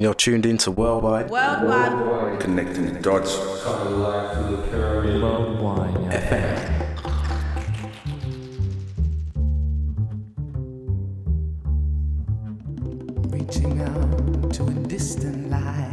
You're tuned into Worldwide. Worldwide. Worldwide. Connecting the dots. Worldwide FM. Reaching out to a distant light.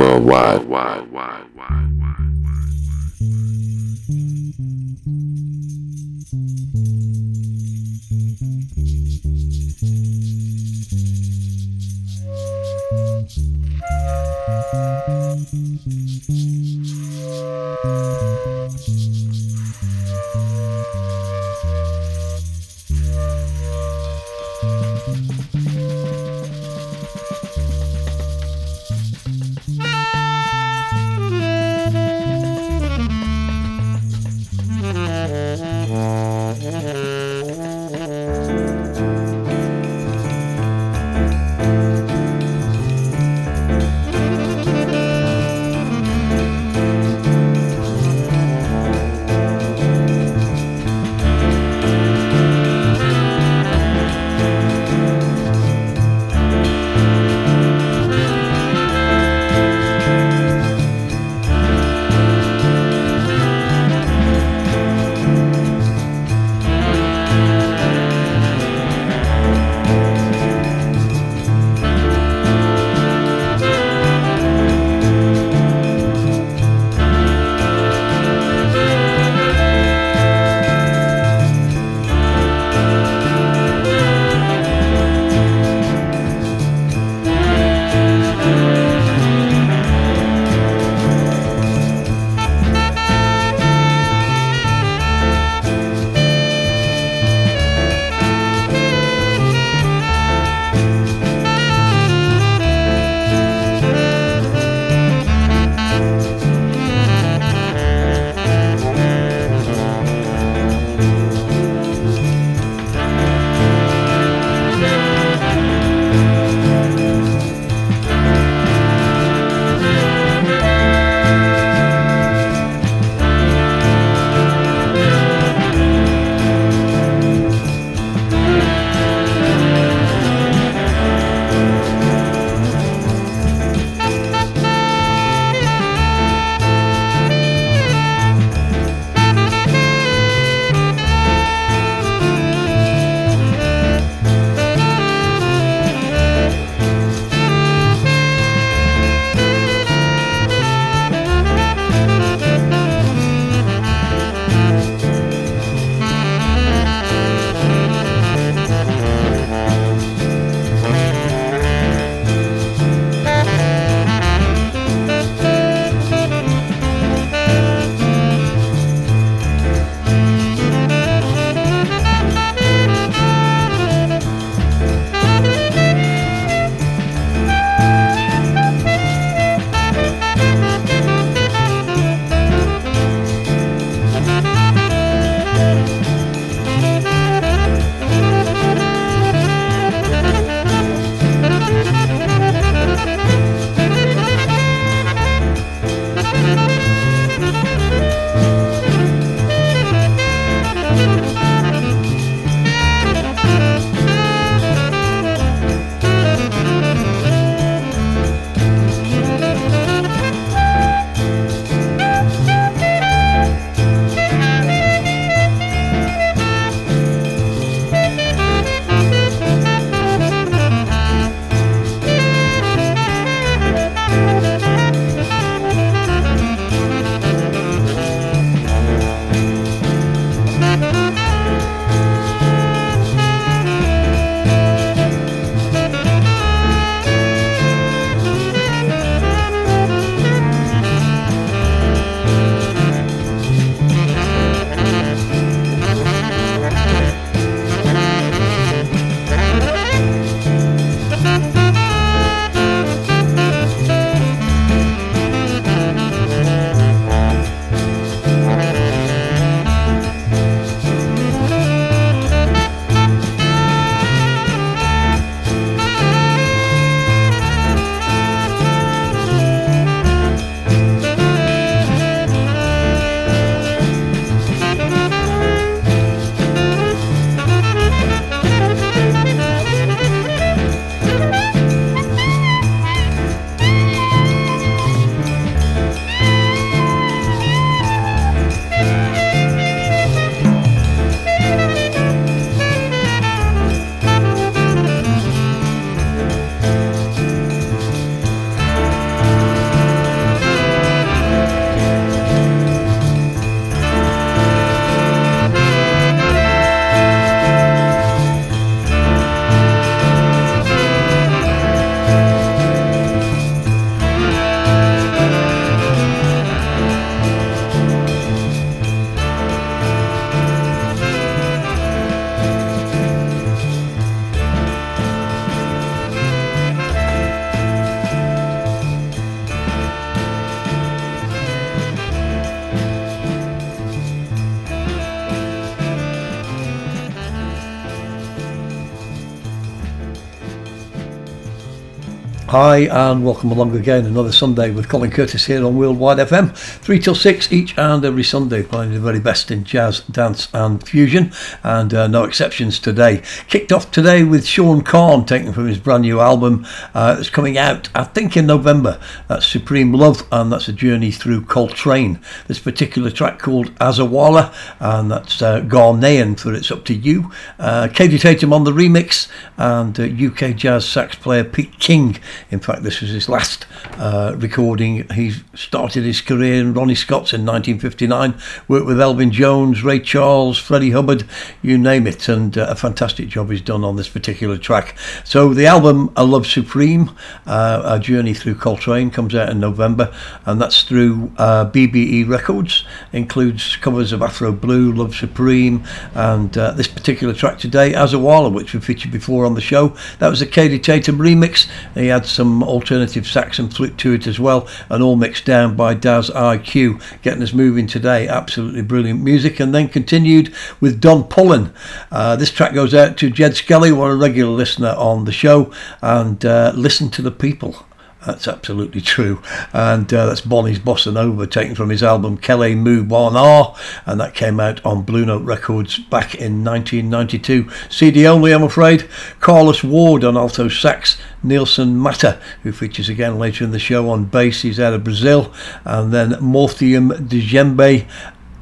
Worldwide, worldwide, And welcome along again. Another Sunday with Colin Curtis here on Worldwide FM. 3 till 6 each and every Sunday, playing the very best in jazz, dance, and fusion, and uh, no exceptions today. Kicked off today with Sean Khan, taken from his brand new album uh, that's coming out, I think, in November. That's Supreme Love, and that's a journey through Coltrane. This particular track called Azawala, and that's uh, Ghanaian for It's Up to You. Uh, Kaidi Tatham on the remix, and uh, UK jazz sax player Pete King. In fact, this was his last uh, recording. He started his career in Ronnie Scott's in 1959, worked with Elvin Jones, Ray Charles, Freddie Hubbard, you name it, and uh, a fantastic job he's done on this particular track. So the album A Love Supreme, uh, A Journey Through Coltrane, comes out in November, and that's through uh, BBE Records. Includes covers of Afro Blue, Love Supreme, and uh, this particular track today, Azawala, which we featured before on the show. That was a Kaidi Tatham remix. He had some alternative sax and flute to it as well, and all mixed down by Daz-I-Kue, getting us moving today. Absolutely brilliant music, and then continued with Don Pullen. Uh, this track goes out to Jed Skelly, one a regular listener on the show, and uh, listen to the people. That's absolutely true. And uh, that's Bonnie's Bossa Nova, taken from his album Kele Mou Bana, and that came out on Blue Note Records back in 1992. CD only, I'm afraid. Carlos Ward on alto sax, Nilson Matta, who features again later in the show on bass, he's out of Brazil, and then Mor Thiam Djembe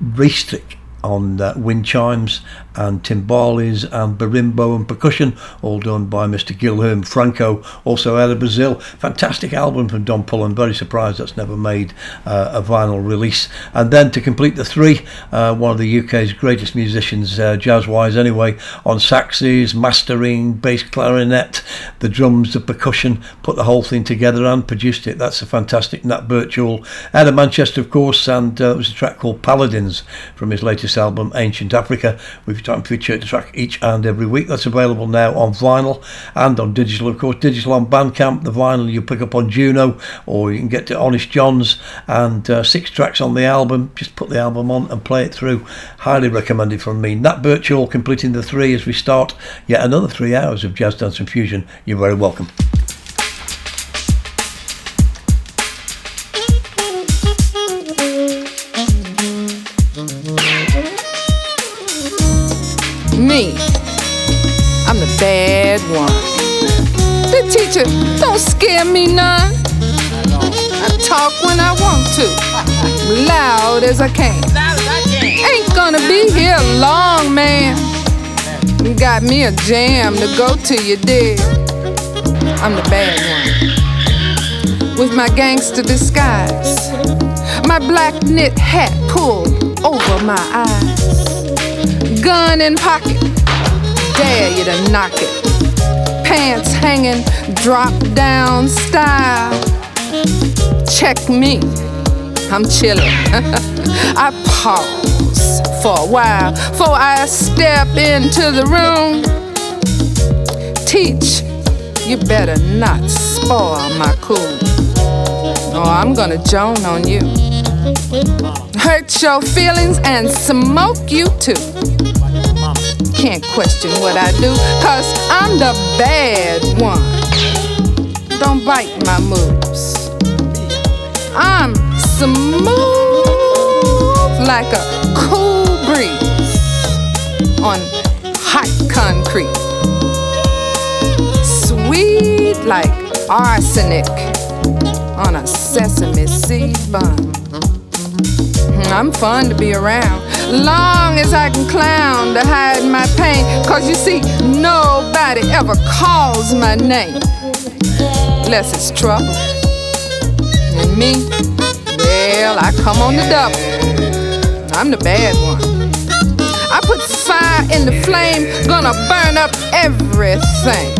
Restrick on uh, wind chimes and timbales and berimbau and percussion, all done by Mr. Guilherme Franco, also out of Brazil. Fantastic album from Don Pullen. Very surprised that's never made uh, a vinyl release. And then to complete the three, uh, one of the UK's greatest musicians, uh, jazz-wise anyway, on saxes, mastering, bass clarinet, the drums, the percussion, put the whole thing together and produced it. That's a fantastic Nat Birchall out of Manchester, of course, and uh, it was a track called Paladins from his latest album, Ancient Africa. We've time feature the track each and every week. That's available now on vinyl and on digital, of course. Digital on Bandcamp, the vinyl you pick up on Juno, or you can get to Honest John's, and uh, six tracks on the album. Just put the album on and play it through. Highly recommended from me. Nat Birchall completing the three as we start yet another three hours of jazz dance and fusion. You're very welcome. Bad one. The teacher don't scare me none. I talk when I want to, loud as I can. Ain't gonna be here long, man. You got me a jam to go to you, dear. I'm the bad one. With my gangster disguise, my black knit hat pulled over my eyes gun in pocket, dare you to knock it. Pants hanging, drop down style. Check me, I'm chillin'. I pause for a while before I step into the room. Teach, you better not spoil my cool. Or I'm gonna joan on you. Hurt your feelings and smoke you too can't question what I do, cause I'm the bad one. Don't bite my moves. I'm smooth like a cool breeze on hot concrete. Sweet like arsenic on a sesame seed bun. Hmm, I'm fun to be around. Long as I can clown to hide my pain. Cause you see, nobody ever calls my name. Unless it's trouble. And me, well, I come on the double. I'm the bad one. I put fire in the flame, gonna burn up everything.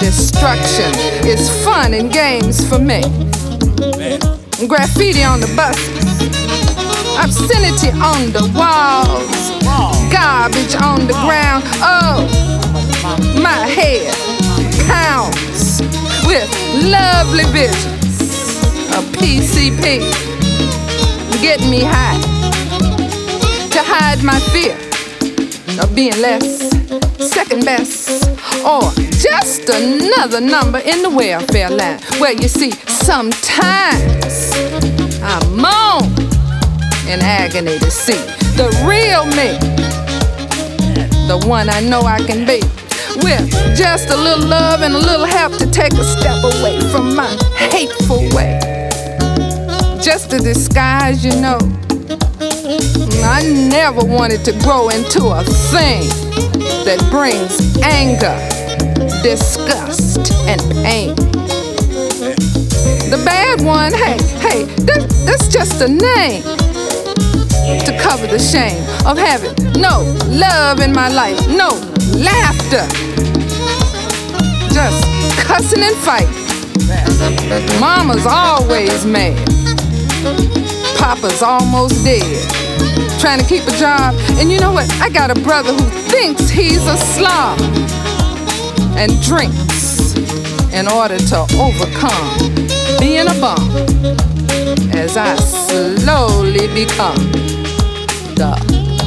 Destruction is fun and games for me. Graffiti on the buses obscenity on the walls, garbage on the ground. Oh, my head pounds with lovely visions of PCP. Get me high to hide my fear of being less second best, or just another number in the welfare line. Well, you see, sometimes I moan in agony to see the real me, the one I know I can be. With just a little love and a little help to take a step away from my hateful way. Just a disguise, you know. I never wanted to grow into a thing that brings anger, disgust, and pain. The bad one, hey, hey, that, that's just a name to cover the shame of having no love in my life, no laughter, just cussing and fighting. Mama's always mad. Papa's almost dead. Trying to keep a job. And you know what? I got a brother who thinks he's a slob and drinks in order to overcome being a bum as I slowly become the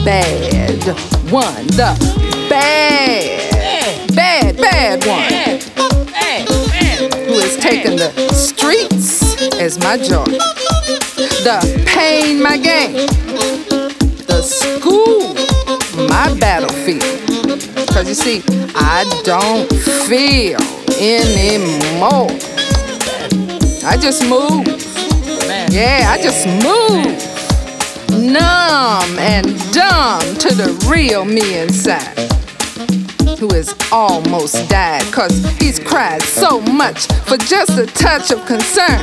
bad one. The bad, bad, bad one who has taken the streets as my joy, the pain my game, the school my battlefield. Cause you see, I don't feel anymore. I just move. Yeah, I just move. Numb and dumb to the real me inside who has almost died cause he's cried so much for just a touch of concern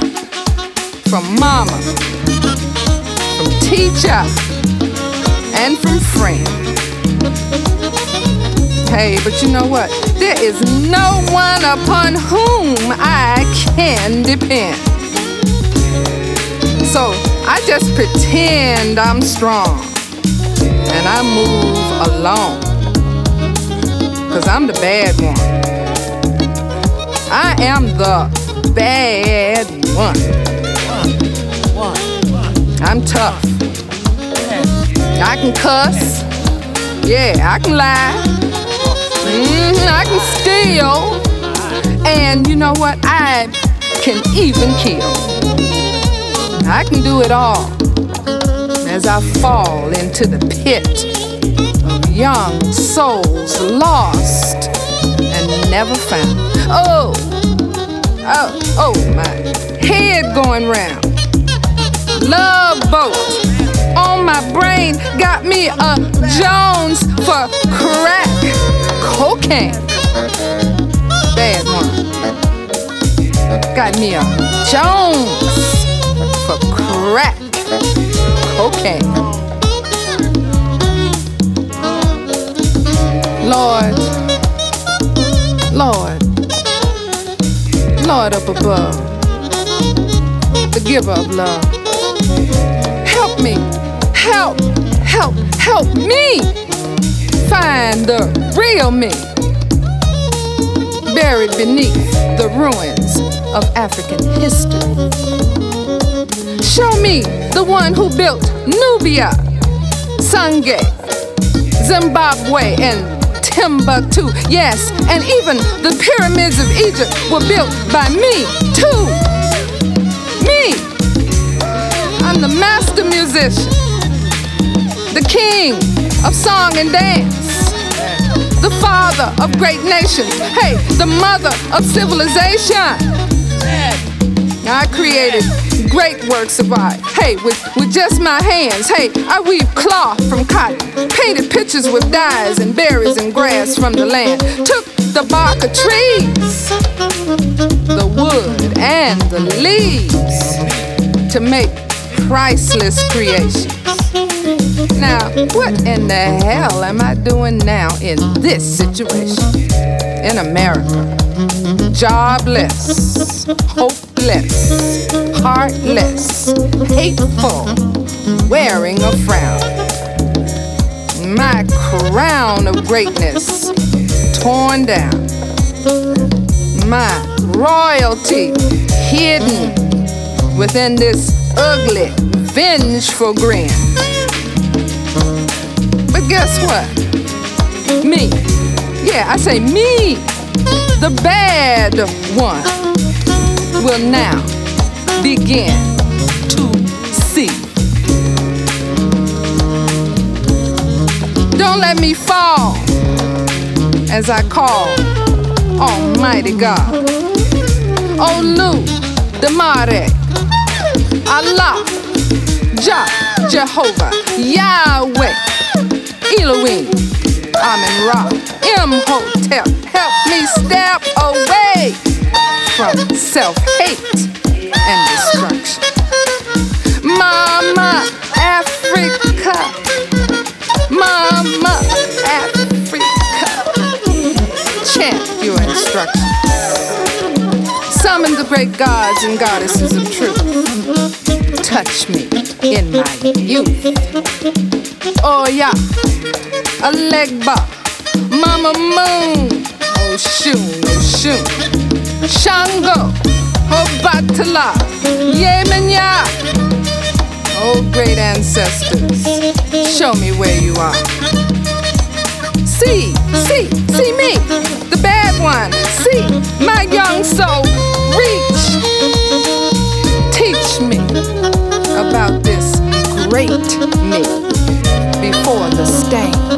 from mama, from teacher, and from friend. Hey, but you know what? There is no one upon whom I can depend. So I just pretend I'm strong and I move alone. Cause I'm the bad one. I am the bad one. I'm tough. I can cuss. Yeah, I can lie. Mhm, I can steal. And you know what? I can even kill. I can do it all as I fall into the pit of young souls lost and never found. Oh, oh, oh, my head going round. Love boat on my brain got me a Jones for crack cocaine. Bad one. Got me a Jones for crack cocaine. Lord, Lord, Lord up above, the giver of love. Help me, help, help, help me. Find the real me. Buried beneath the ruins of African history. Show me the one who built Nubia, Songhai, Zimbabwe, and Timbuktu. Yes, and even the pyramids of Egypt were built by me, too. Me. I'm the master musician, the king of song and dance, the father of great nations. Hey, the mother of civilization. I created great works of art. Hey, with, with just my hands. Hey, I weave cloth from cotton, painted pictures with dyes and berries and grass from the land. Took the bark of trees, the wood and the leaves to make priceless creations. Now, what in the hell am I doing now in this situation? In America jobless, hopeless, heartless, hateful, wearing a frown. My crown of greatness torn down. My royalty hidden within this ugly, vengeful grin. But guess what? Me, Yeah, I say me, the bad one, will now begin to see. Don't let me fall as I call Almighty God. Oh, Olu, Damare, Allah, Jah, Jehovah, Yahweh, Elohim, Amen Ra, Imhotep, help me step away from self-hate and destruction. Mama Africa, Mama Africa, chant your instructions. Summon the great gods and goddesses of truth. Touch me in my youth. Oh yeah, Alegba, Mama Moon, Oh Oshun, Oshun, oh, Shango, Obatala, Yemenya. Oh great ancestors, show me where you are. See, see, see me, the bad one. See, my young soul, reach. Teach me about this great me before the stains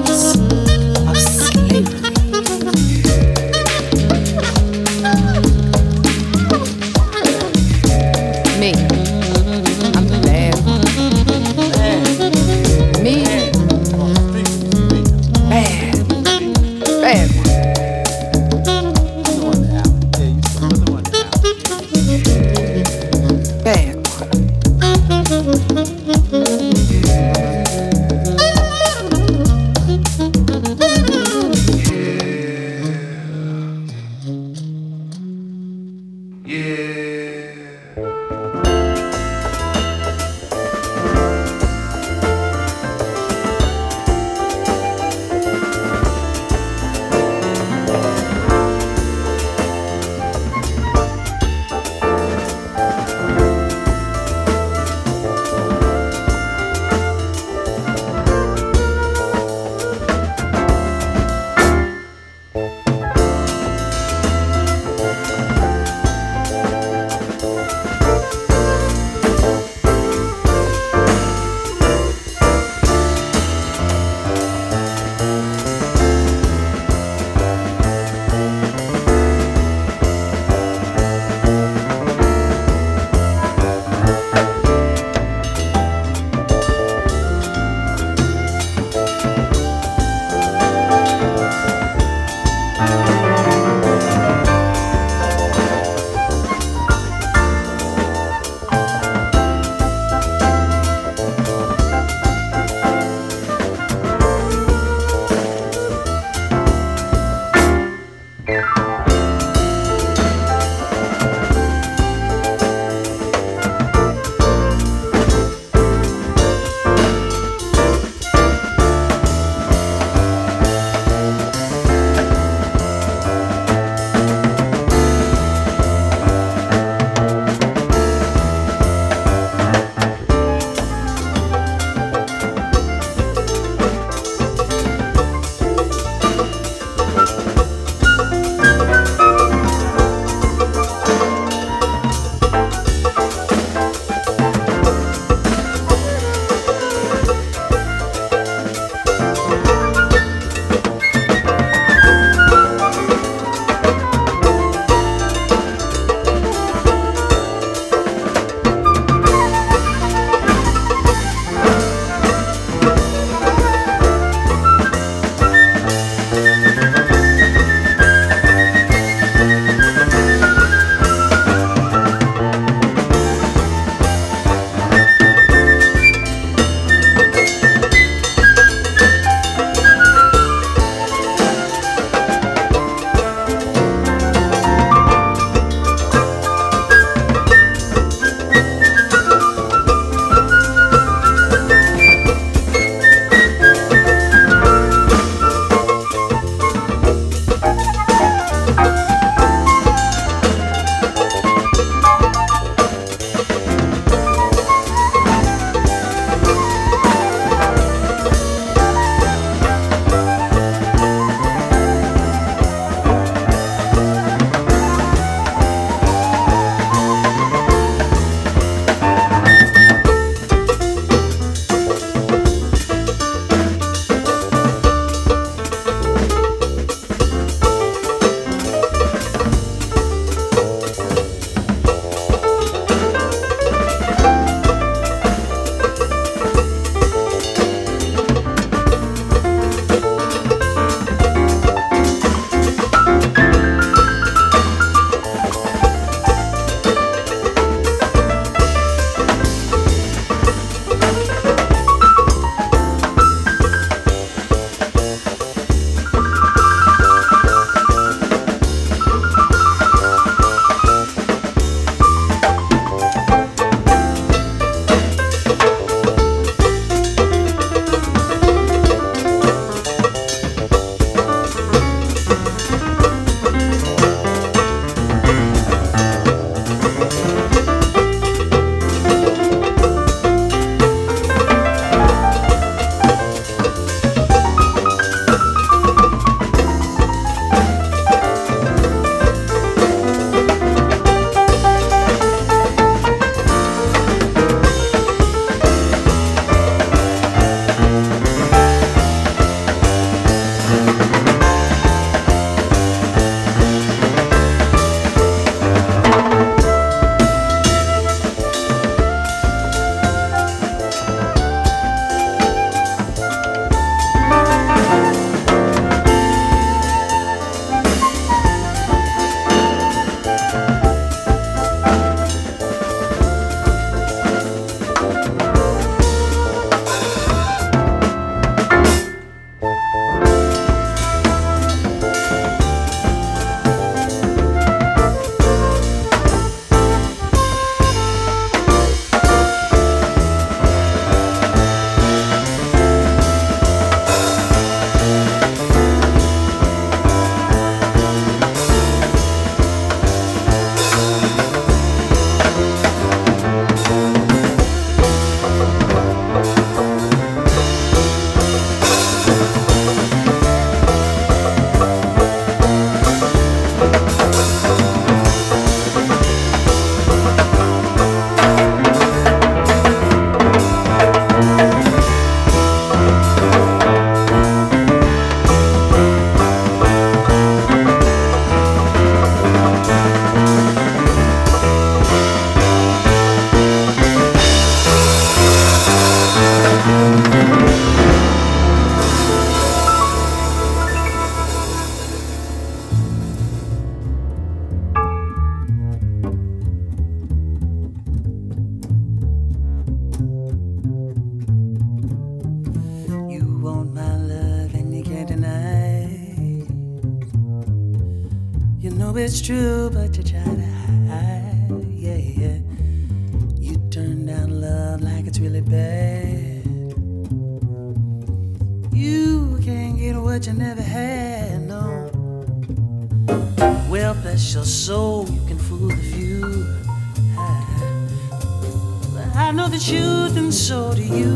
the truth, and so do you.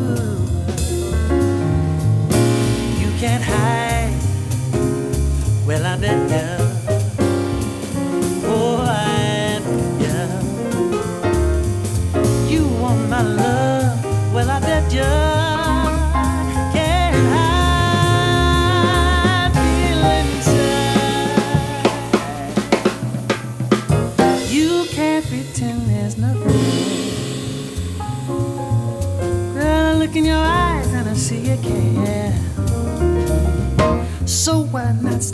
You can't hide. Well, I bet now.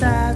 está.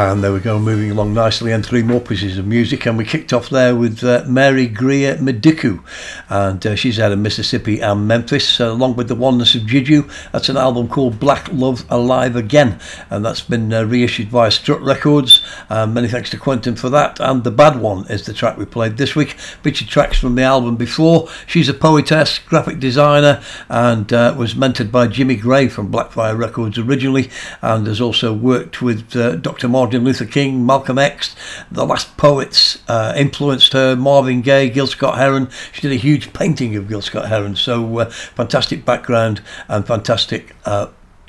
And there we go, moving along nicely, and three more pieces of music. And we kicked off there with uh, Mary Greer Mediku, and uh, she's out of Mississippi and Memphis, uh, along with the Oneness of Juju. That's an album called Black Love Alive Again, and that's been uh, reissued via Strut Records. Um, many thanks to Quentin for that. And The Bad One is the track we played this week. Featured tracks from the album before. She's a poetess, graphic designer, and uh, was mentored by Jimmy Gray from Blackfire Records originally, and has also worked with uh, Dr. Martin Luther King, Malcolm X, the last poets uh, influenced her, Marvin Gaye, Gil Scott Heron. She did a huge painting of Gil Scott Heron, so uh, fantastic background and fantastic.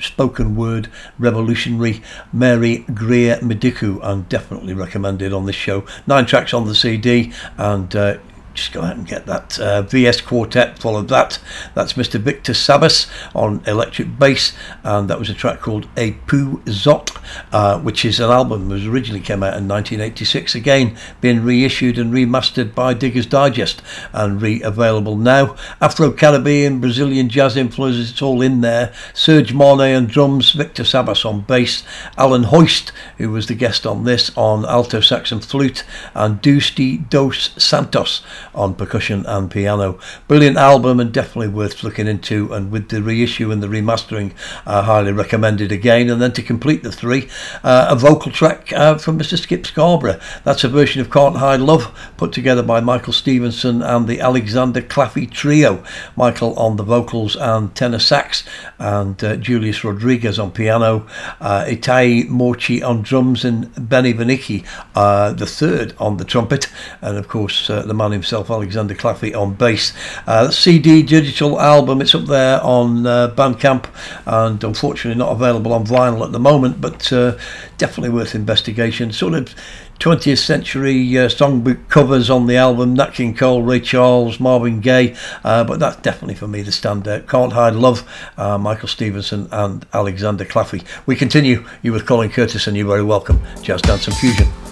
Spoken word revolutionary Mary Greer Mediku and definitely recommended on this show. Nine tracks on the CD and uh, just go out and get that uh, VS Quartet. Followed that. That's Mr. Victor Sabas on electric bass, and that was a track called A Poo Zot, uh, which is an album that was originally came out in 1986. Again, being reissued and remastered by Diggers Digest and re-available now. Afro Caribbean, Brazilian jazz influences, it's all in there. Serge Marnet on drums, Victor Sabas on bass, Alan Hoist, who was the guest on this, on alto sax and flute, and Dusty Dos Santos on percussion and piano. Brilliant album and definitely worth looking into. And with the reissue and the remastering, uh, highly recommended again. And then to complete the three, uh, a vocal track uh, from Mr. Skip Scarborough. That's a version of Can't Hide Love put together by Michael Stevenson and the Alexander Claffy Trio. Michael on the vocals and tenor sax, and uh, Julius Rodriguez on piano, uh, Itai Morchi on drums, and Benny Benack, uh, the third on the trumpet, and of course uh, the man himself, Alexander Claffy, on bass. Uh, CD digital album, it's up there on uh, Bandcamp, and unfortunately not available on vinyl at the moment, but uh, definitely worth investigation. Sort of 20th century uh, songbook covers on the album Nat King Cole, Ray Charles, Marvin Gaye, uh, but that's definitely for me the standout. Can't Hide Love, uh, Michael Stevenson and Alexander Claffy. We continue. You with Colin Curtis, and you're very welcome. Jazz Dance and Fusion.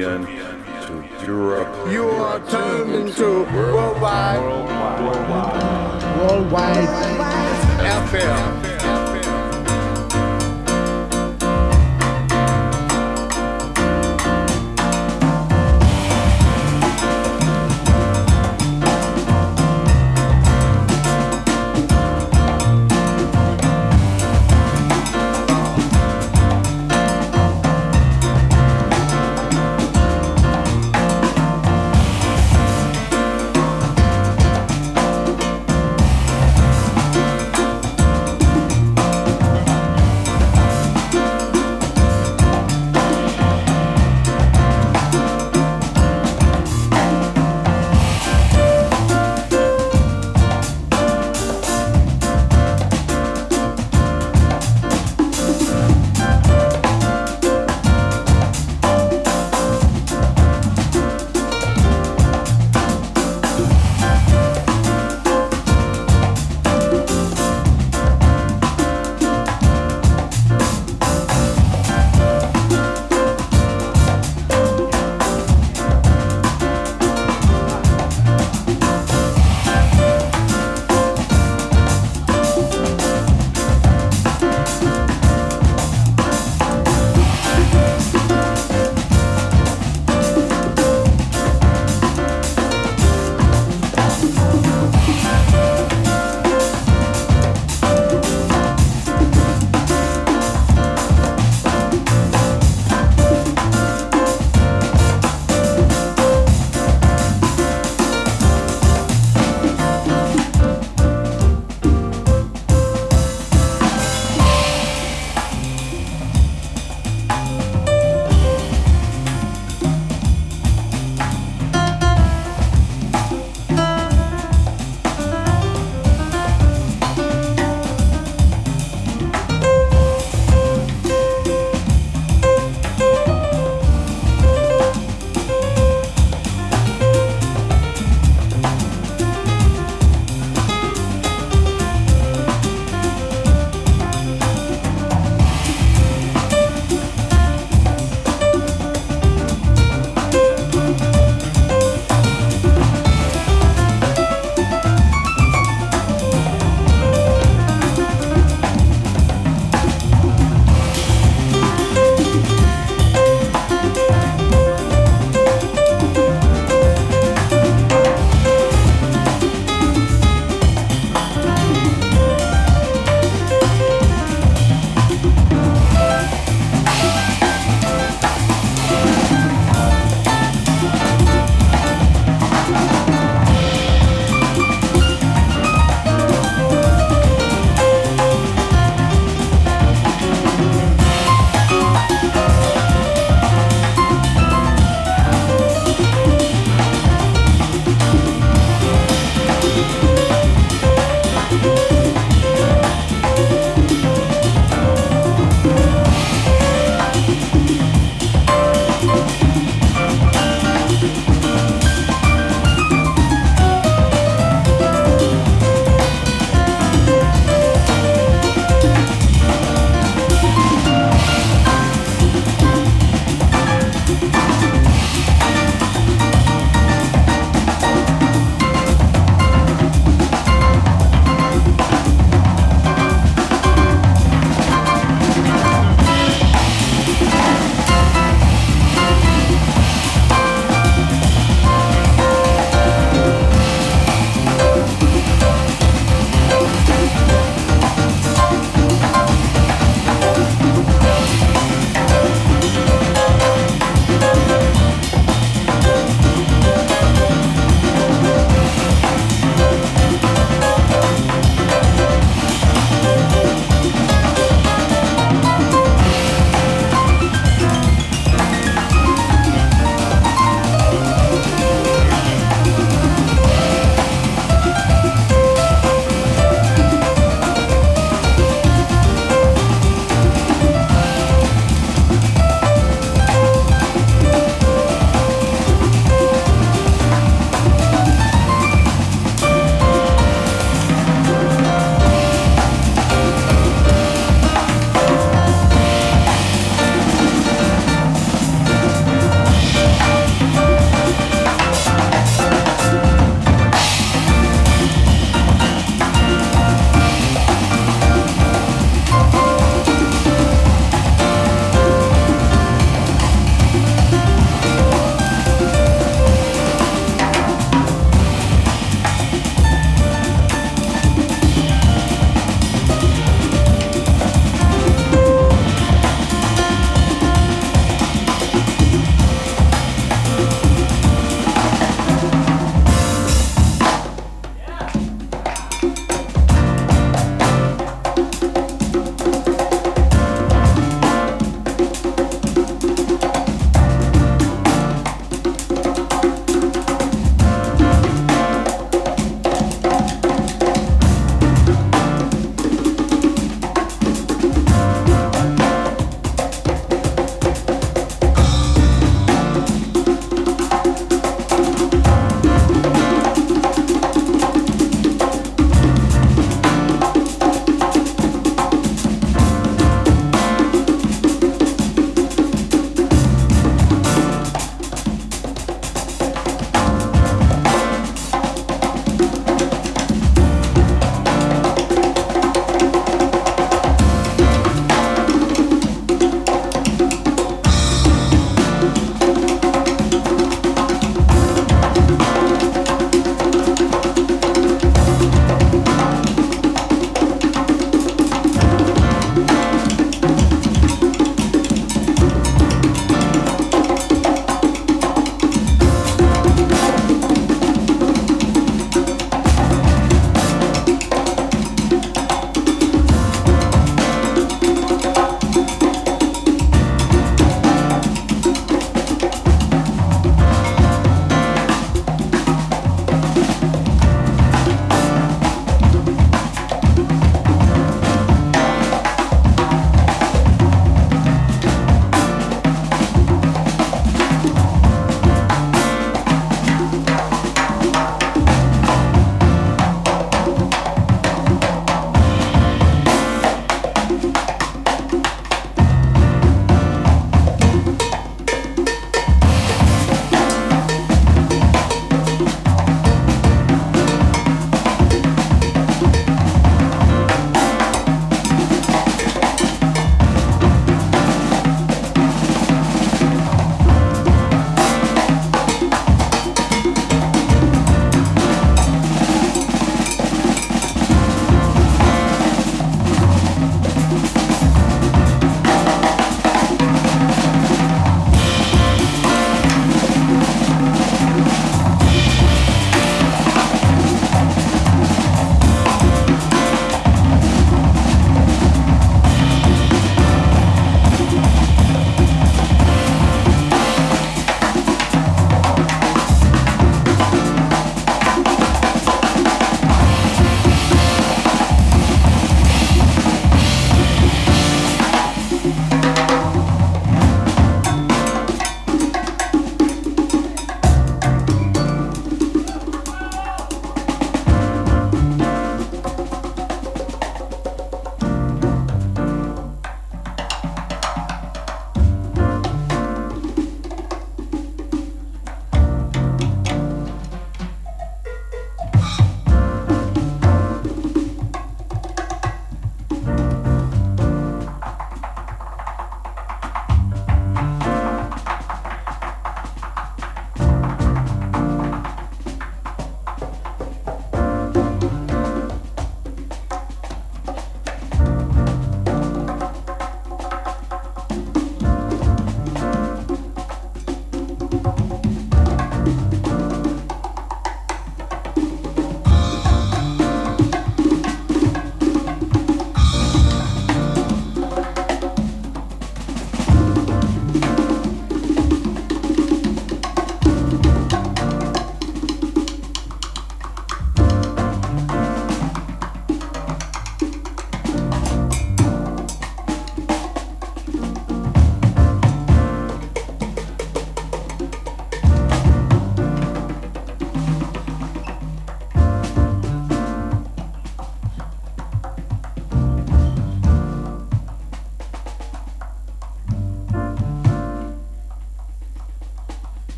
Caribbean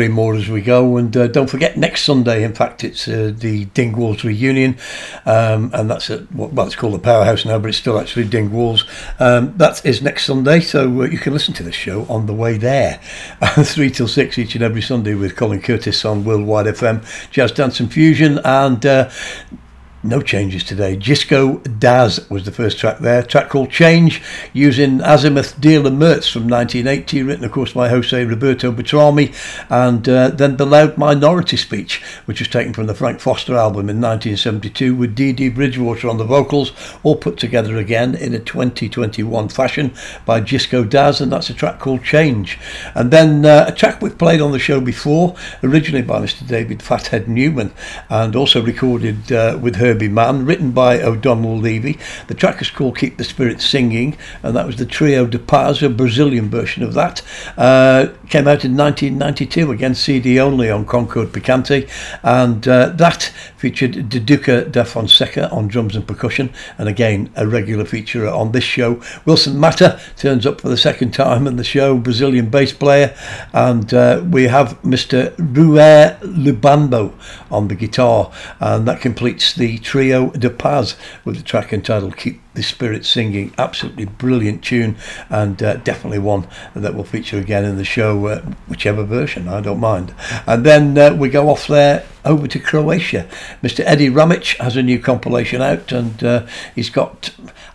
three more as we go. And uh, don't forget, next Sunday, in fact, it's uh, the Dingwalls reunion, um, and that's at well, it's called the Powerhouse now, but it's still actually Dingwalls. Um, that is next Sunday, so uh, you can listen to the show on the way there, three till six each and every Sunday with Colin Curtis on Worldwide FM, Jazz Dance and Fusion, and. No changes today. Disco Daz was the first track there. Track called Change, using Azymuth, Deal and Mertz from 1980, written, of course, by Jose Roberto Bertrami. And uh, then The Loud Minority Speech, which was taken from the Frank Foster album in 1972, with Dee Dee Bridgewater on the vocals, all put together again in a 2021 fashion by Disco Daz. And that's a track called Change. And then uh, a track we've played on the show before, originally by Mr. David Fathead Newman, and also recorded uh, with Herbie Mann, written by O'Donnell Levy. The track is called Keep the Spirit Singing, and that was the Trio da Paz, a Brazilian version of that. Uh, came out in 1992, again CD only on Concord Picante, and uh, that featured Duduka da Fonseca on drums and percussion, and again a regular feature on this show. Nilson Matta turns up for the second time in the show, Brazilian bass player, and uh, we have Mr. Romero Lubambo on the guitar, and that completes the Trio da Paz with the track entitled Keep the Spirit Singing. Absolutely brilliant tune, and uh, definitely one that will feature again in the show, uh, whichever version, I don't mind. And then uh, we go off there over to Croatia. Mr. Eddie Ramic has a new compilation out, and uh, he's got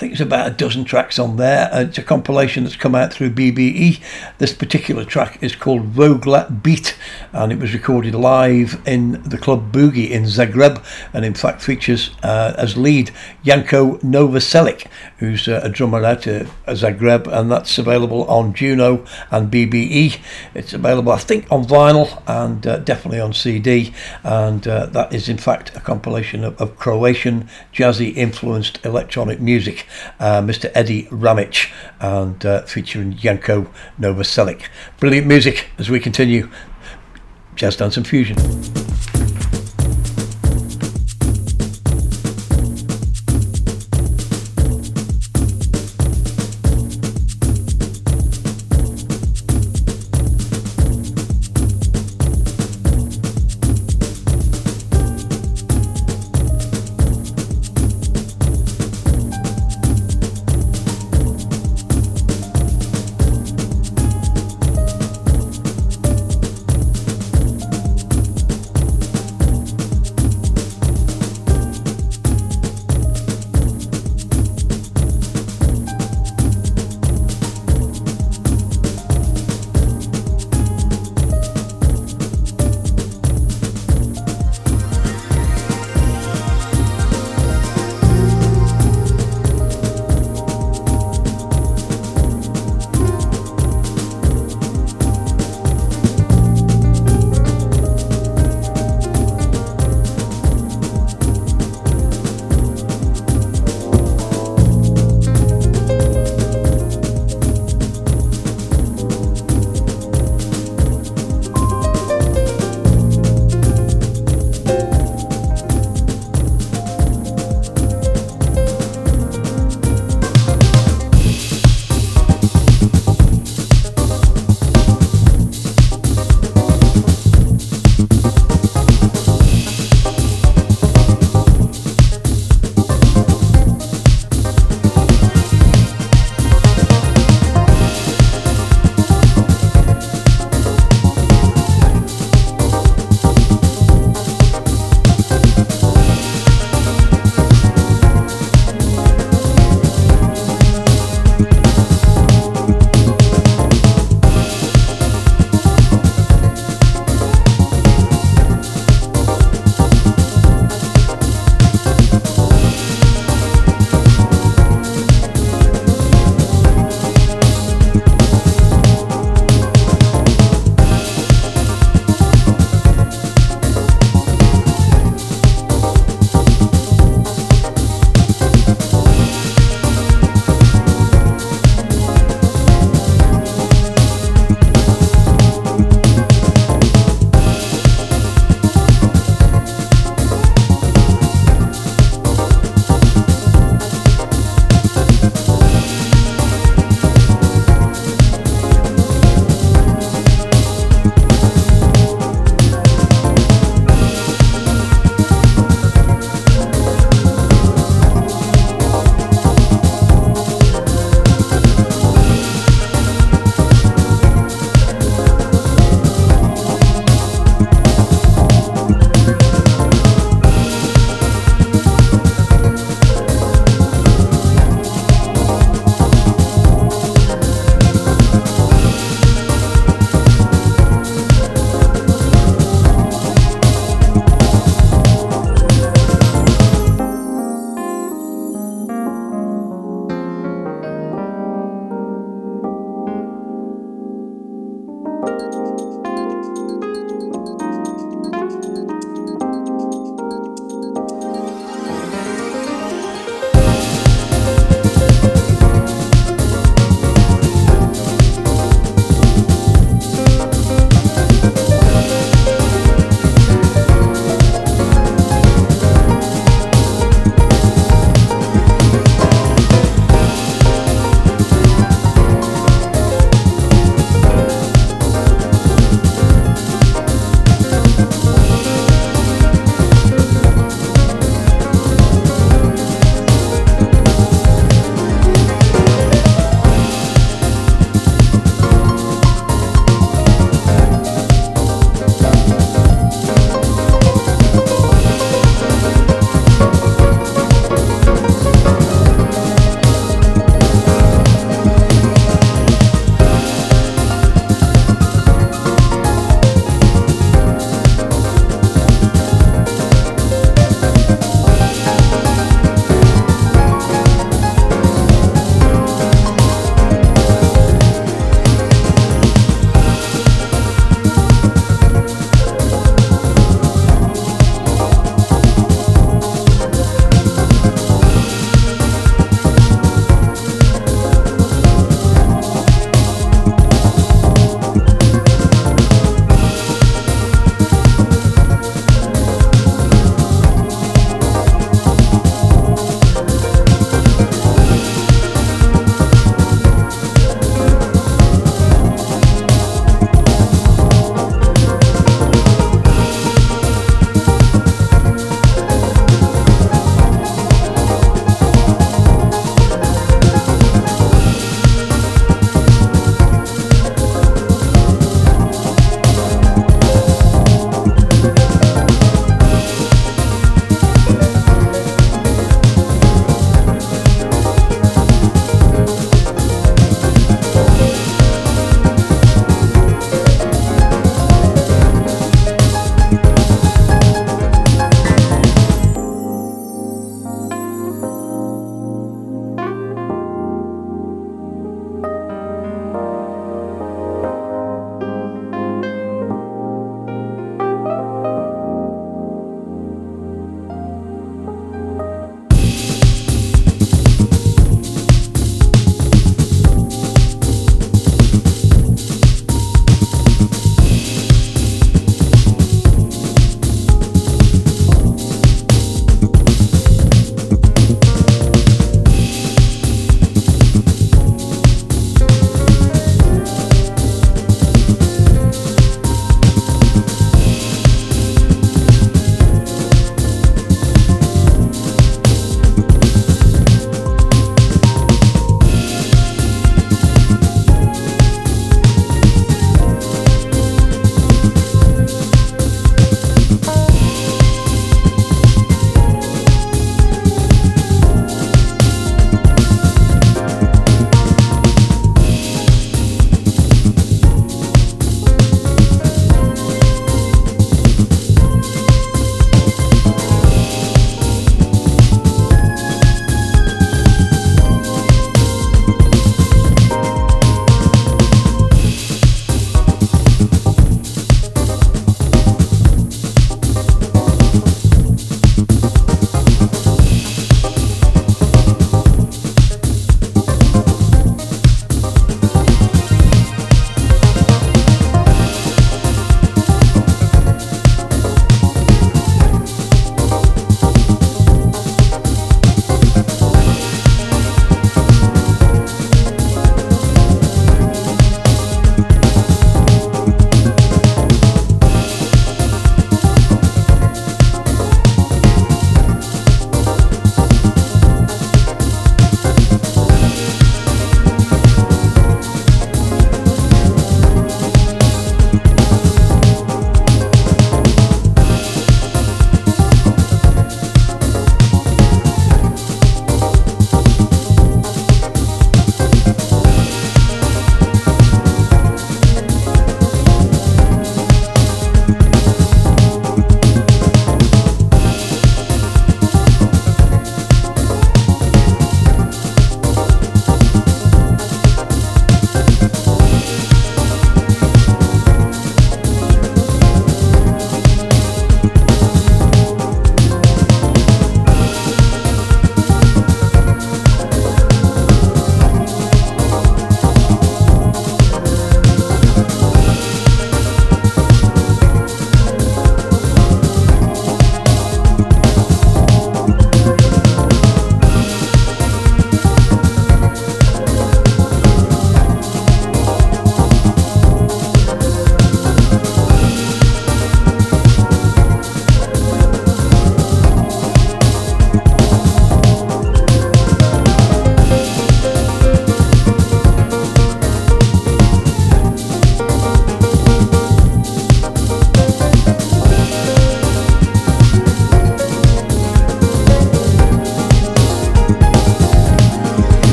I think it's about a dozen tracks on there. Uh, it's a compilation that's come out through BBE. This particular track is called Vogla Beat, and it was recorded live in the club Boogie in Zagreb, and in fact features uh, as lead Janko Novoselic, who's uh, a drummer out of Zagreb, and that's available on Juno and BBE. It's available, I think, on vinyl and uh, definitely on CD, and uh, that is in fact a compilation of, of Croatian jazzy influenced electronic music uh, Mr. Eddie Ramic, and uh, featuring Janko Novoselic. Brilliant music as we continue Jazz Dance and Fusion.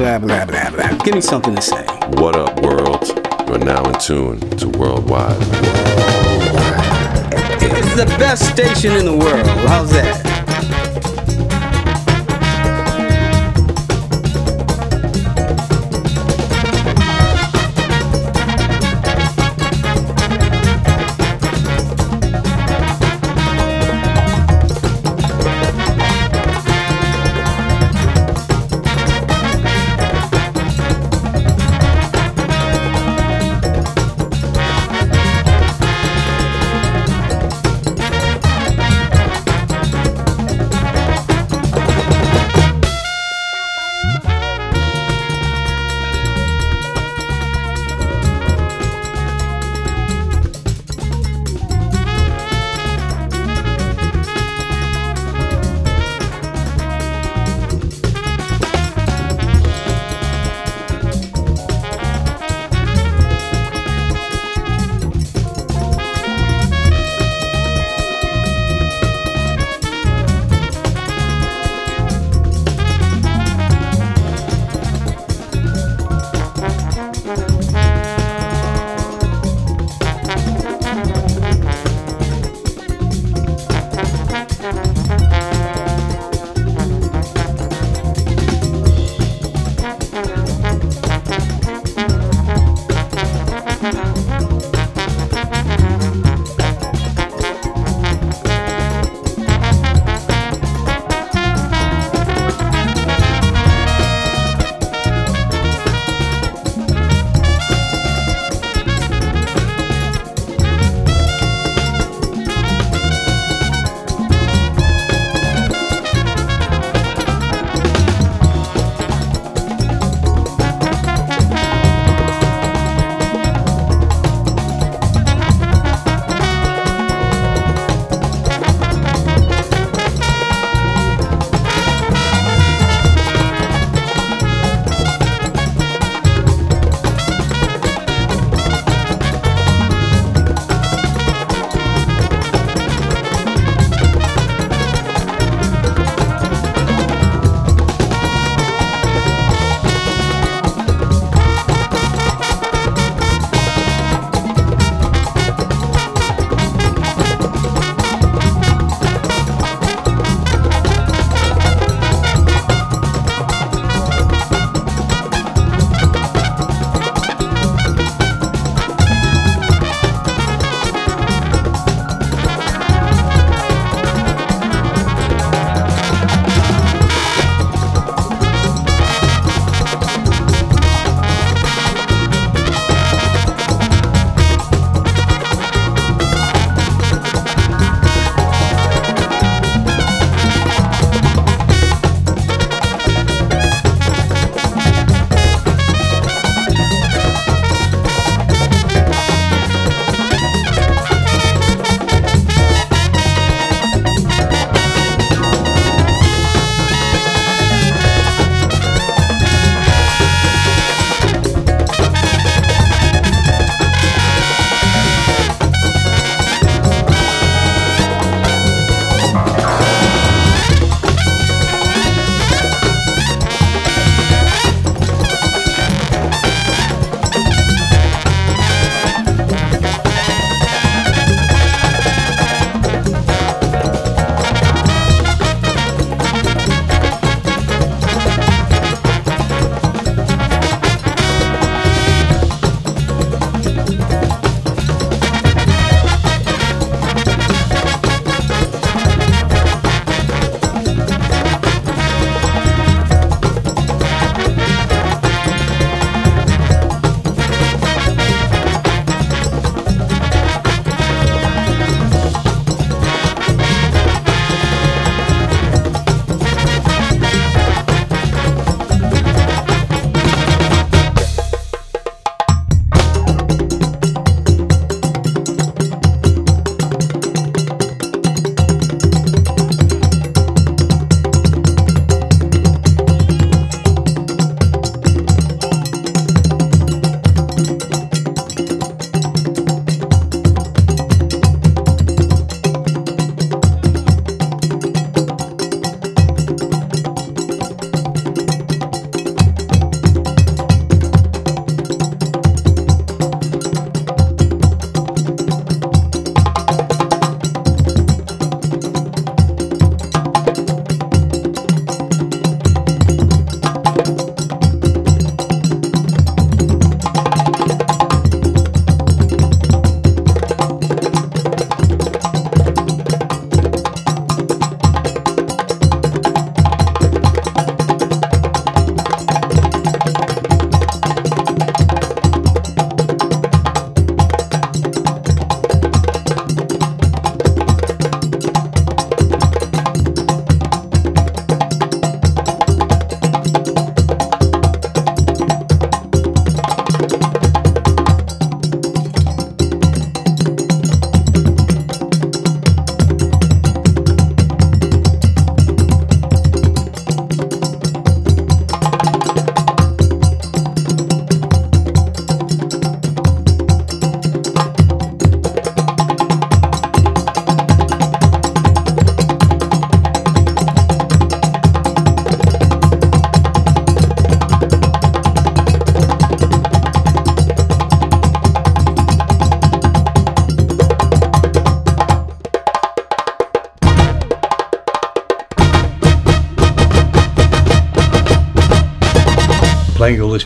Blah, blah, blah, blah. Give me something to say. What up, world? You're now in tune to Worldwide. It's the best station in the world. How's that?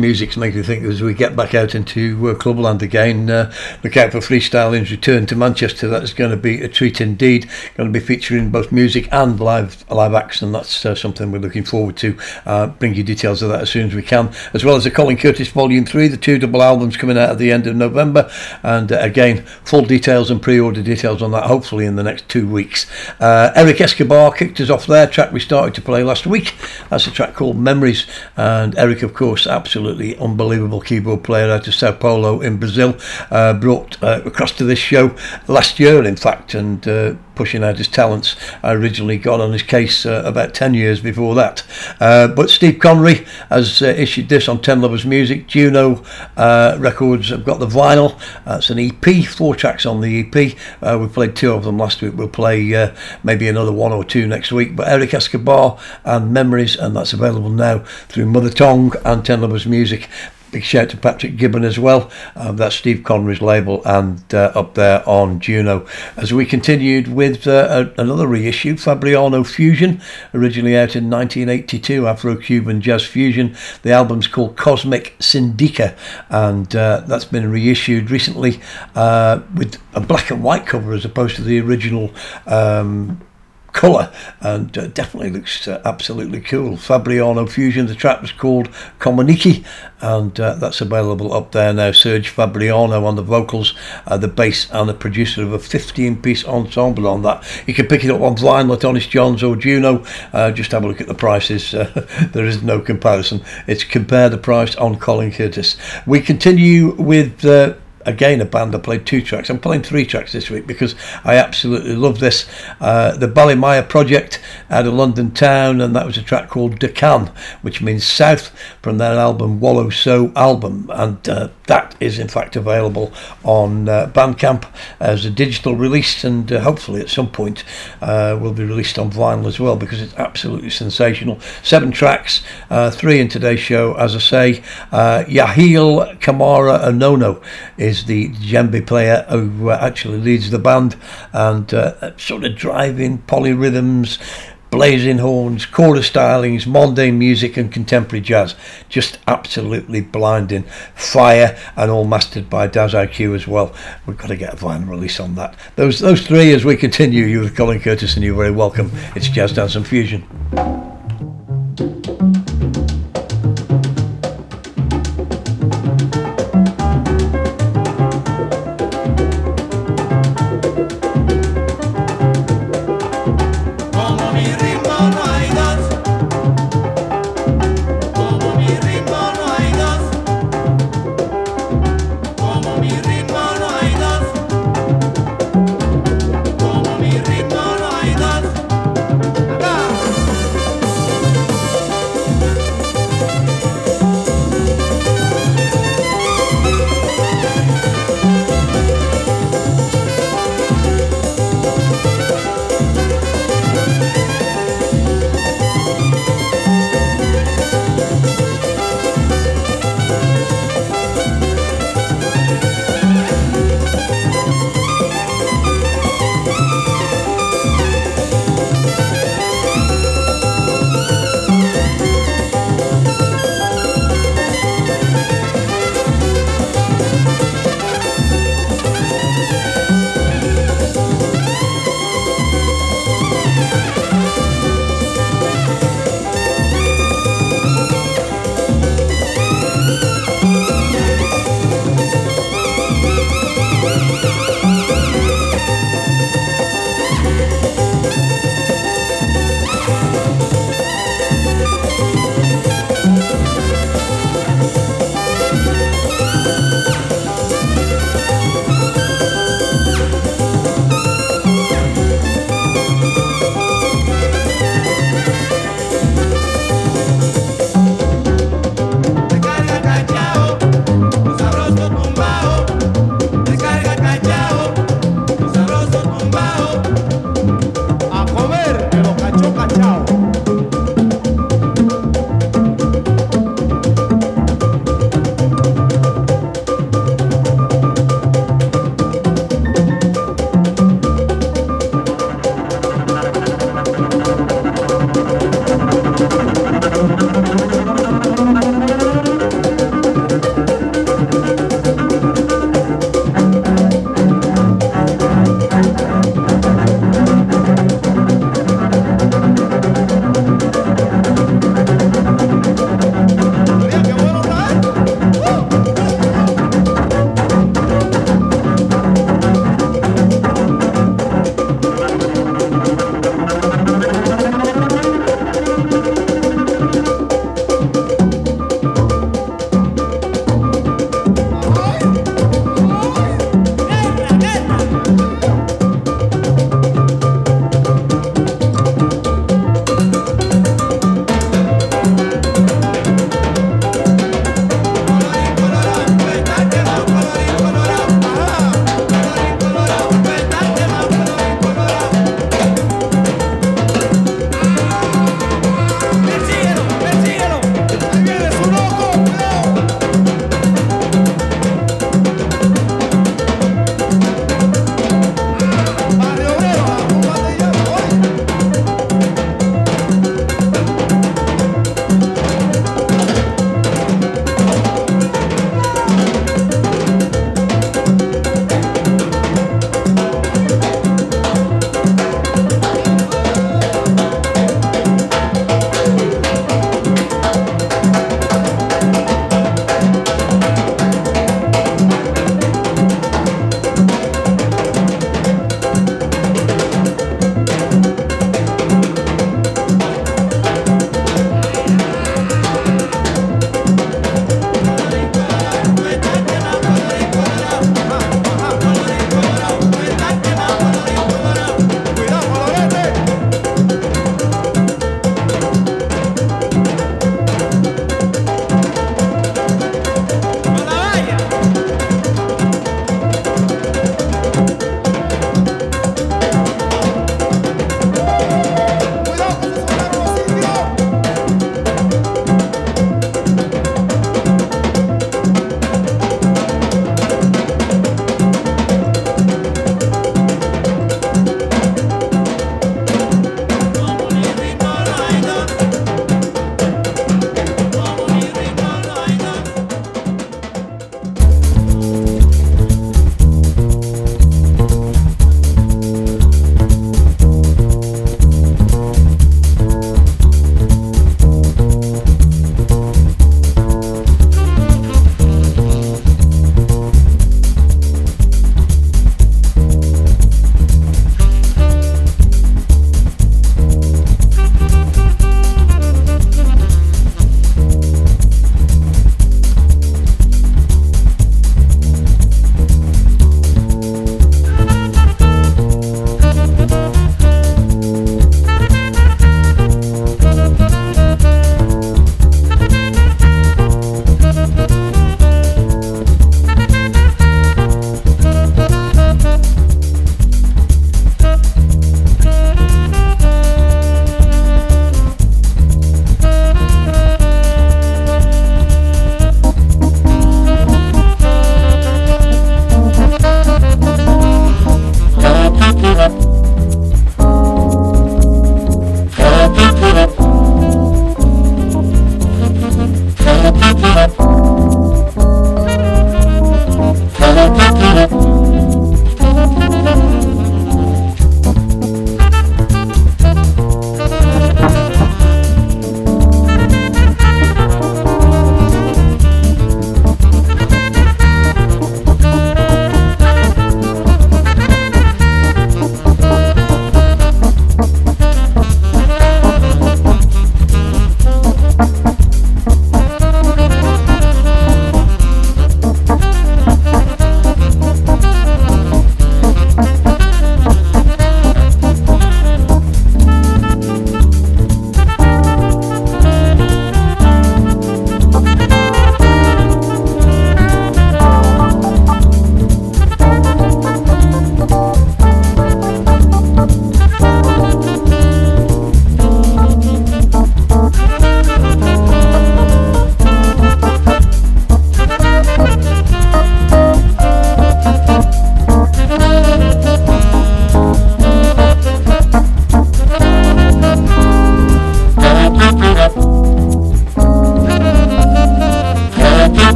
Music's making me think as we get back out into uh, Clubland again, uh, look out for Freestyling's return to Manchester. That's going to be a treat indeed. Going to be featuring both music and live live acts, and that's uh, something we're looking forward to. Uh, bring you details of that as soon as we can, as well as the Colin Curtis Volume 3, the two double albums coming out at the end of November. And uh, again, full details and pre order details on that hopefully in the next two weeks. Uh, Eric Escobar kicked us off there, track we started to play last week. That's a track called Memories. And Eric, of course, absolutely unbelievable keyboard player out of Sao Paulo in Brazil, uh, brought uh, across to this show last year, in fact, and uh, pushing out his talents. I originally got on his case uh, about 10 years before that. Uh, but Steve Connery has uh, issued this on 10 Lovers Music. Juno uh, Records have got the vinyl. That's an EP, four tracks on the EP. Uh, we played two of them last week. We'll play uh, maybe another one or two next week. But Eric Escobar and Memories, and that's available now through Mother Tongue and 10 Lovers Music. Big shout to Patrick Gibbon as well. Um, that's Steve Connery's label and uh, up there on Juno. As we continued with uh, a, another reissue, Fabriano Fusion, originally out in 1982, Afro Cuban Jazz Fusion. The album's called Cosmic Syndica, and uh, that's been reissued recently uh, with a black and white cover as opposed to the original. Um, colour and uh, definitely looks uh, absolutely cool. Fabriano Fusion, the track was called Comuniki and uh, that's available up there now. Serge Fabriano on the vocals, uh, the bass and the producer of a 15 piece ensemble on that. You can pick it up on vinyl at Honest John's or Juno. Uh, just have a look at the prices. Uh, there is no comparison. It's compare the price on Colin Curtis. We continue with again a band that played two tracks. I'm playing three tracks this week because I absolutely love this. Uh, the Balimaya Project out of London Town, and that was a track called Deccan, which means south, from their album Wolo So album, and uh, that is in fact available on uh, Bandcamp as a digital release, and uh, hopefully at some point uh, will be released on vinyl as well because it's absolutely sensational. Seven tracks, uh, three in today's show, as I say. Yahael Camara Onono is the djembe player who uh, actually leads the band and uh, sort of driving polyrhythms blazing horns chorus stylings mundane music and contemporary jazz. Just absolutely blinding fire and all mastered by Daz-I-Kue as well. We've got to get a vinyl release on that. Those those three as we continue. You with Colin Curtis and you're very welcome. It's Jazz Dance and Fusion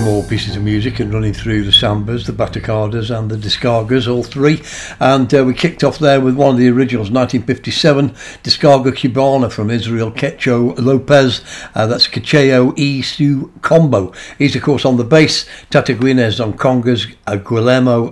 more pieces of music and running through the sambas, the batucadas, and the descargas, all three. And uh, we kicked off there with one of the originals, 1957, Descarga Cubana from Israel, Cachao Lopez. Uh, that's E Su Combo. He's, of course, on the bass, Tata Güines on congas, uh, Guillermo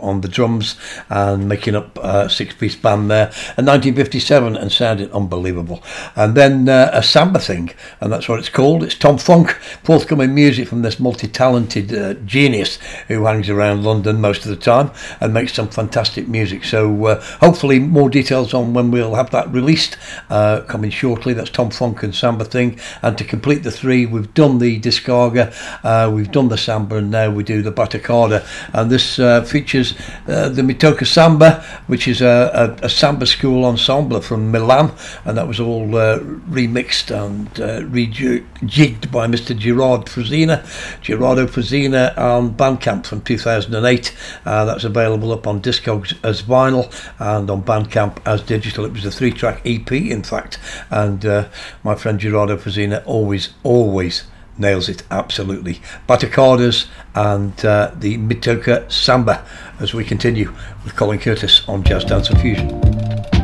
on the drums, and making up a six piece band there. And 1957, and sounded unbelievable. And then uh, a samba thing, and that's what it's called. It's Tom Funk, forthcoming music from this multi talented uh, genius who hangs around London most of the time and makes some fantastic music. So, uh, hopefully, more details on when we'll have that released uh, coming shortly. That's Tom Funk and Samba Thing. And to complete the three, we've done the Descarga, uh, we've done the Samba, and now we do the Batucada. And this uh, features uh, the Mitoka Samba, which is a, a, a samba school ensemble from Milan, and that was all uh, remixed and rejigged by Mr. Gerard Frazina, Gerardo Frazina on Bandcamp from 2008. Uh, that's available up on Discogs as vinyl and on Bandcamp as digital. It was a three track EP, in fact, and uh, my friend Gerardo Fazina always, always nails it absolutely. Batucadas and uh, the Mitoka Samba as we continue with Colin Curtis on Jazz Dance and Fusion.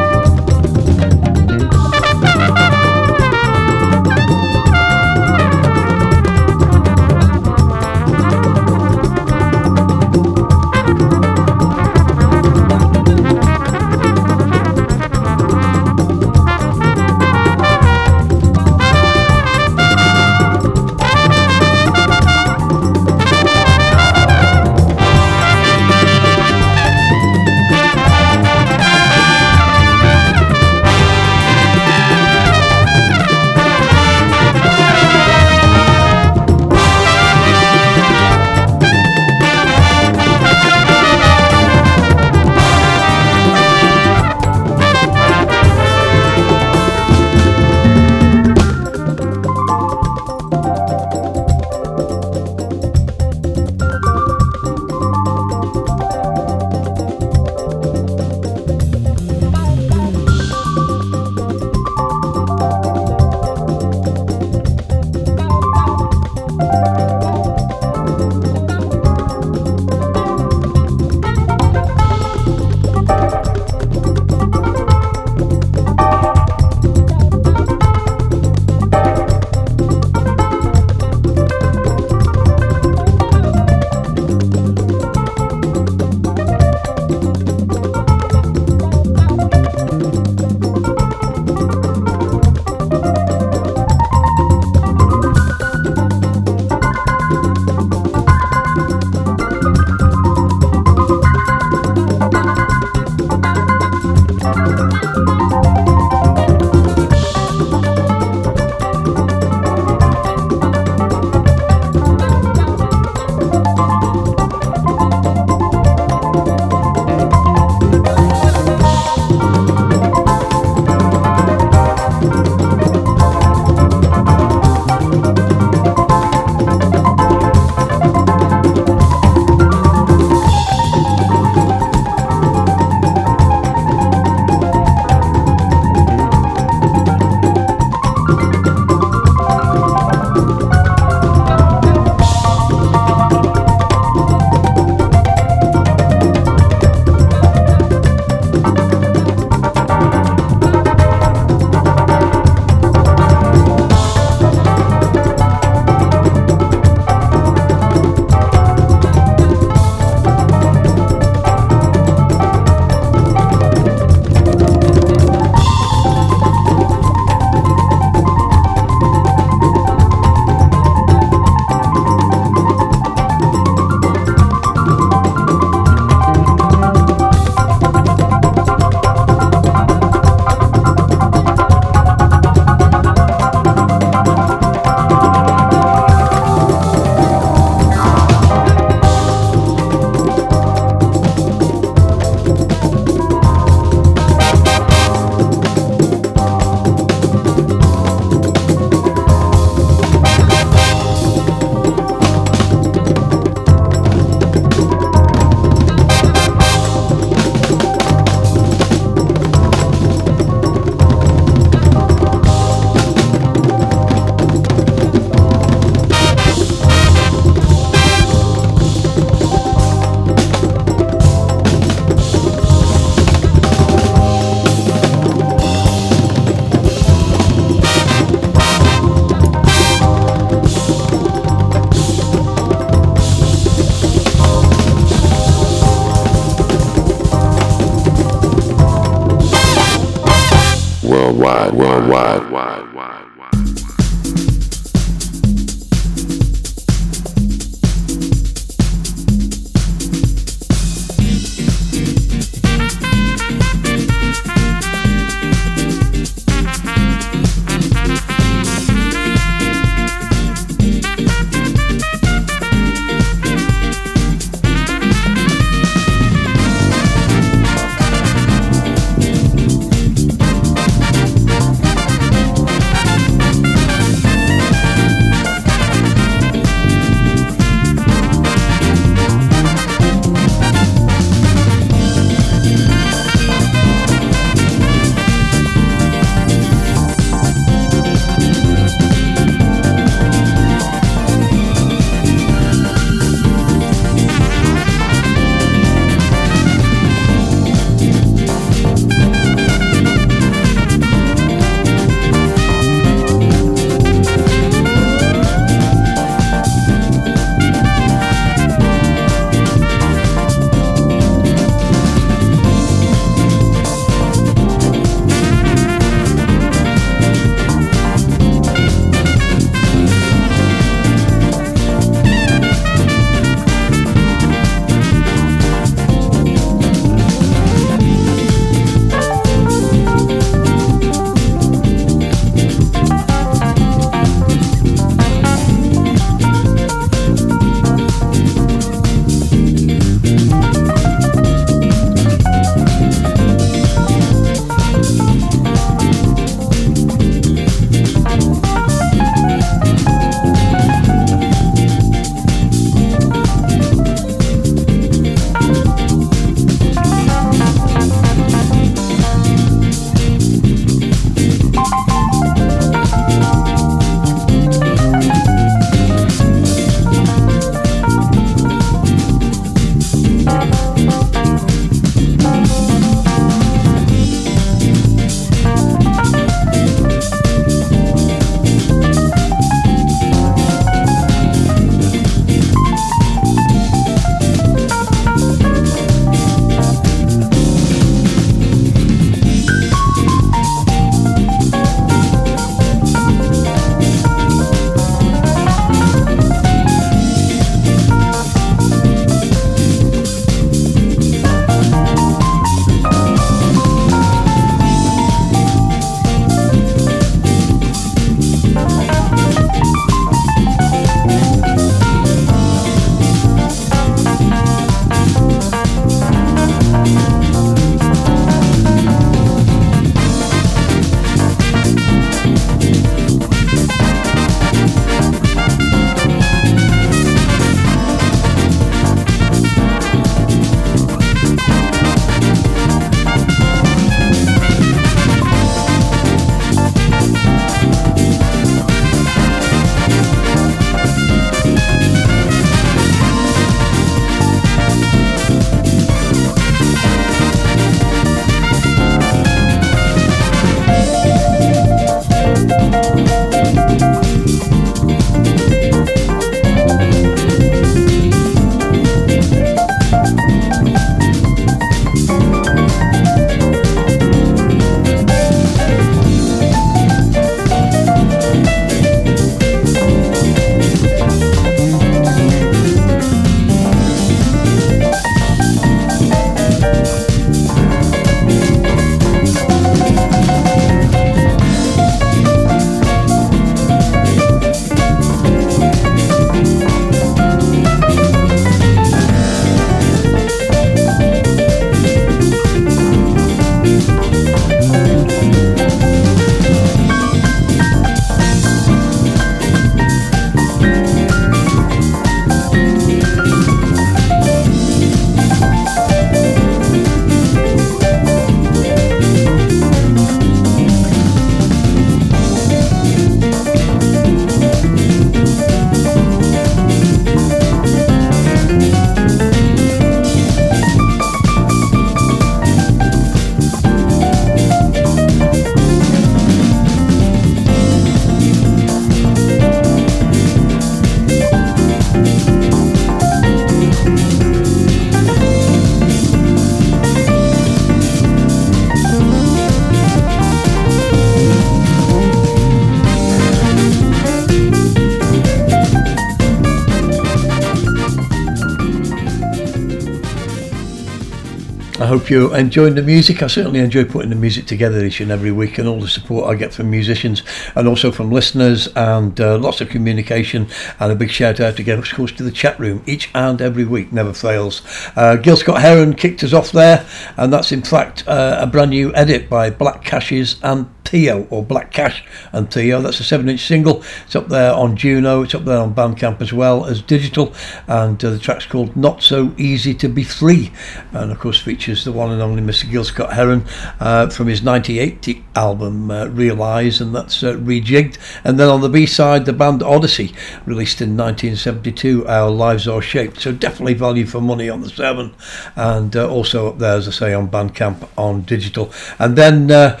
You're enjoying the music. I certainly enjoy putting the music together each and every week and all the support I get from musicians and also from listeners and uh, lots of communication. And a big shout out again, of course, to the chat room each and every week, never fails. Uh, Gil Scott Heron kicked us off there, and that's in fact uh, a brand new edit by Black Cashes and Theo, or Black Cash and Theo. That's a 7 inch single. It's up there on Juno, it's up there on Bandcamp as well as digital, and uh, the track's called Not So Easy to Be Free, and of course features the one and only Mr. Gil Scott Heron uh, from his 1980 album uh, Real Eyes, and that's uh, rejigged. And then on the B side, the band Odyssey, released in 1972, Our Lives Are Shaped. So definitely value for money on the 7, and uh, also up there, as I say, on Bandcamp on digital. And then uh,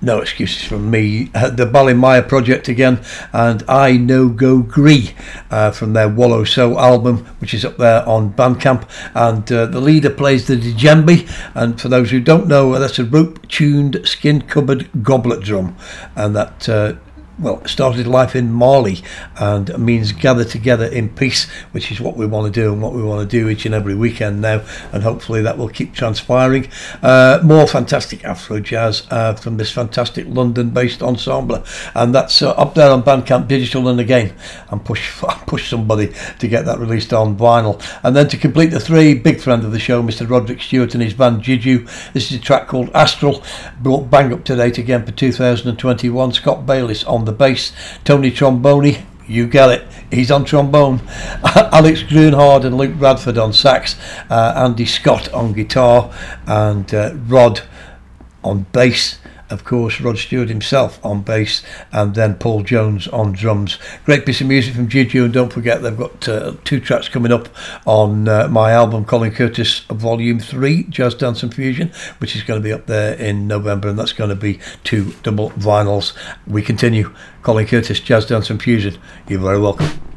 no excuses from me. Uh, the Balimaya project again, and I No Go Gree uh, from their Wolo So album, which is up there on Bandcamp. And uh, the leader plays the djembe, and for those who don't know, that's a rope tuned, skin covered goblet drum, and that. Uh, well, started life in Mali and means gather together in peace, which is what we want to do and what we want to do each and every weekend now, and hopefully that will keep transpiring. Uh, more fantastic Afro jazz uh, from this fantastic London based ensemble, and that's uh, up there on Bandcamp Digital and again, and push push somebody to get that released on vinyl. And then to complete the three, big friend of the show, Mr. Roderick Stewart and his band Juju. This is a track called Astral, brought bang up to date again for 2021. Scott Bayliss on the bass, Tony Tromboni, you get it, he's on trombone, Alex Grunhard and Luke Bradford on sax, uh, Andy Scott on guitar, and uh, Rod on bass. Of course, Rod Stewart himself on bass, and then Paul Jones on drums. Great piece of music from Juju, and don't forget they've got uh, two tracks coming up on uh, my album, Colin Curtis Volume 3, Jazz Dance and Fusion, which is going to be up there in November, and that's going to be two double vinyls. We continue. Colin Curtis, Jazz Dance and Fusion. You're very welcome.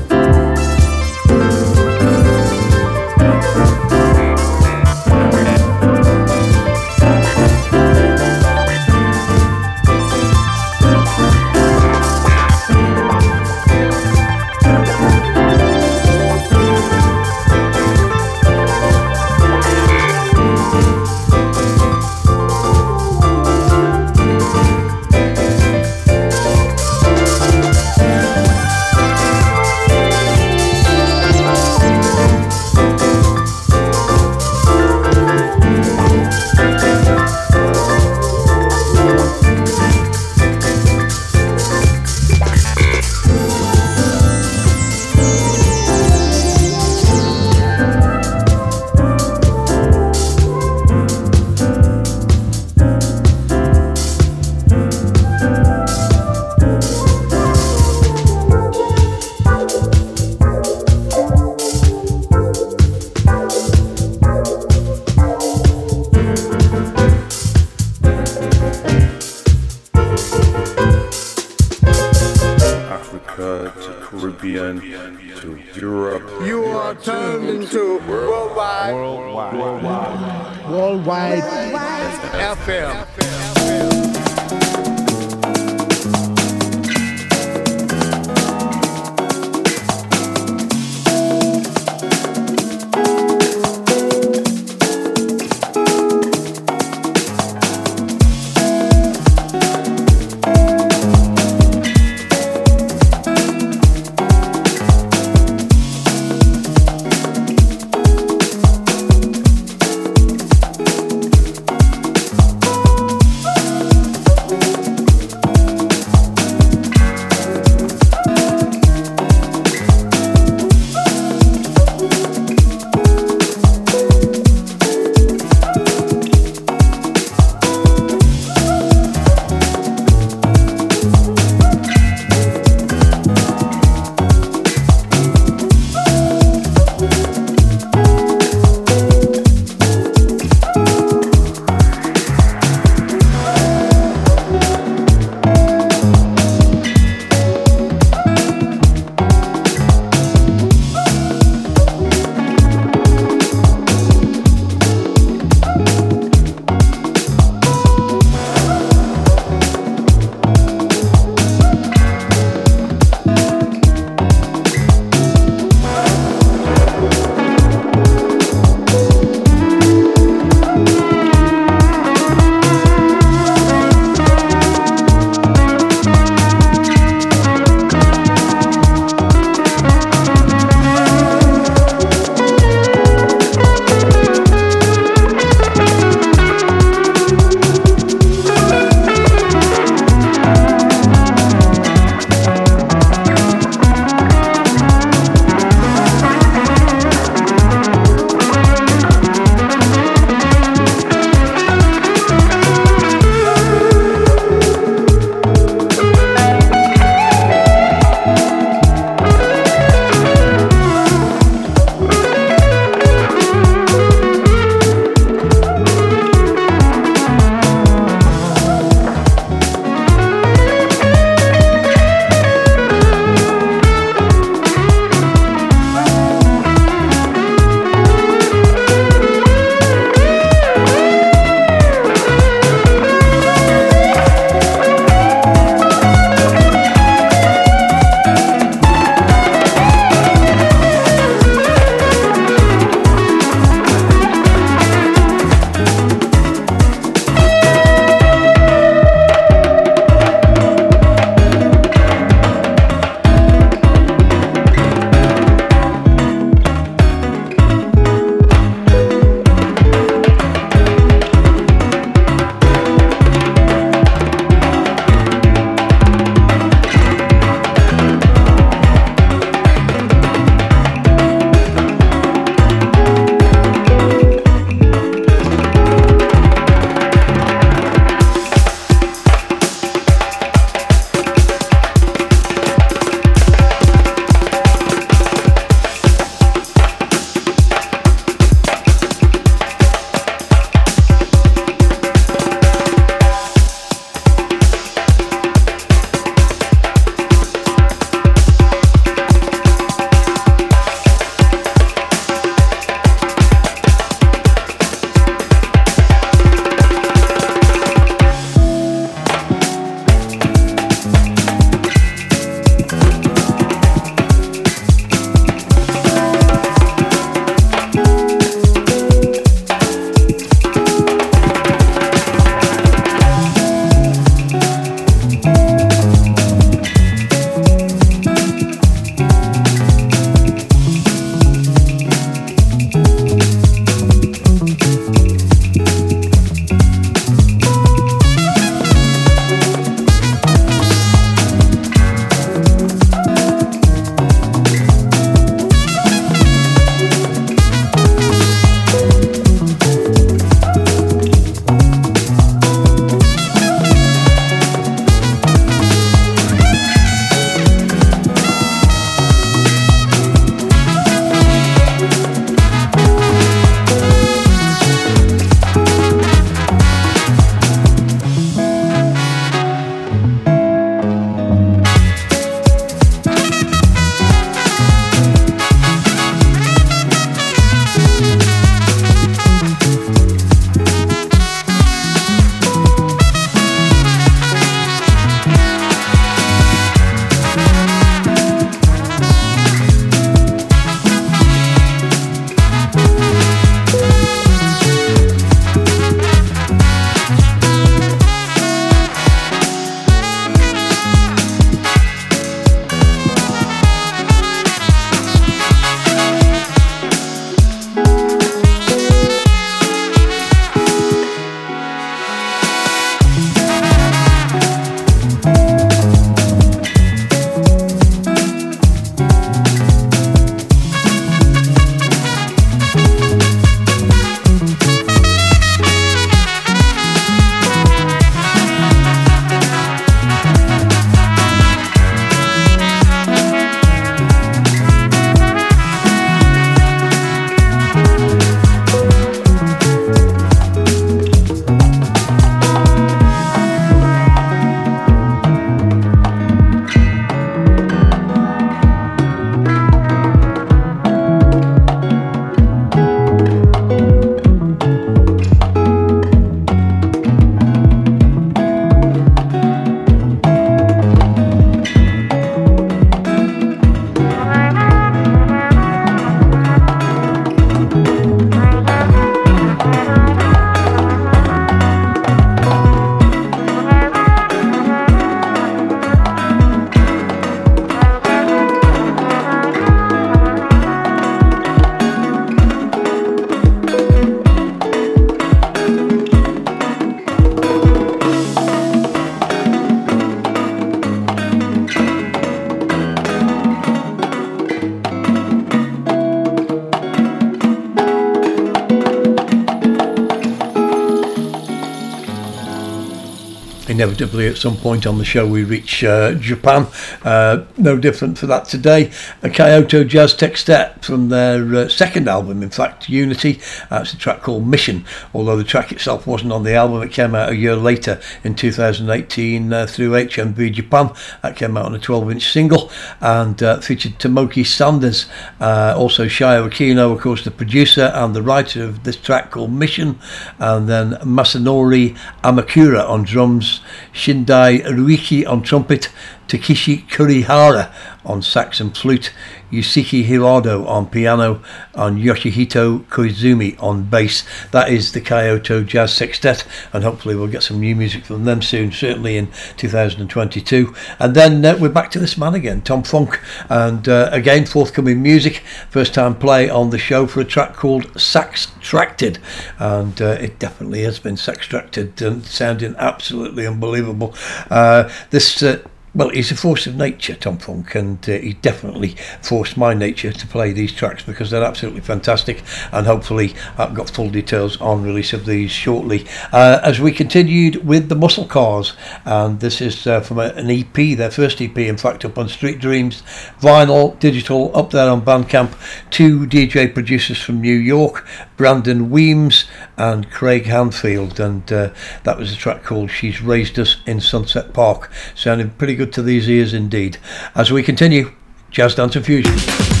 Inevitably at some point on the show we reach uh, Japan. Uh, no different for that today. A Kyoto Jazz Sextet from their uh, second album, in fact, Unity. It's a track called Mission, although the track itself wasn't on the album. It came out a year later in 2018 uh, through HMV Japan. That came out on a 12 inch single and uh, featured Tomoki Sanders, uh, also Shuya Okino, of course, the producer and the writer of this track called Mission, and then Masanori Amakura on drums, Shinpei Ruike on trumpet, Takeshi Kurihara on sax and flute, Yusuke Hirado on piano, and Yoshihito Koizumi on bass. That is the Kyoto Jazz Sextet, and hopefully we'll get some new music from them soon, certainly in 2022. And then uh, we're back to this man again, Tom Funk, and uh, again forthcoming music. First time play on the show for a track called Sax Tracted, and uh, it definitely has been saxtracted and sounding absolutely unbelievable. Uh, this uh, well, he's a force of nature, Tom Funk, and uh, he definitely forced my nature to play these tracks because they're absolutely fantastic. And hopefully, I've got full details on release of these shortly. Uh, as we continued with the Muscle Cars, and this is uh, from a, an EP, their first EP, in fact, up on Street Dreams, vinyl, digital, up there on Bandcamp. Two DJ producers from New York, Brandon Weems and Craig Hanfield, and uh, that was a track called "She's Raised Us in Sunset Park," sounding pretty good to these ears indeed. As we continue, Jazz Dance and Fusion.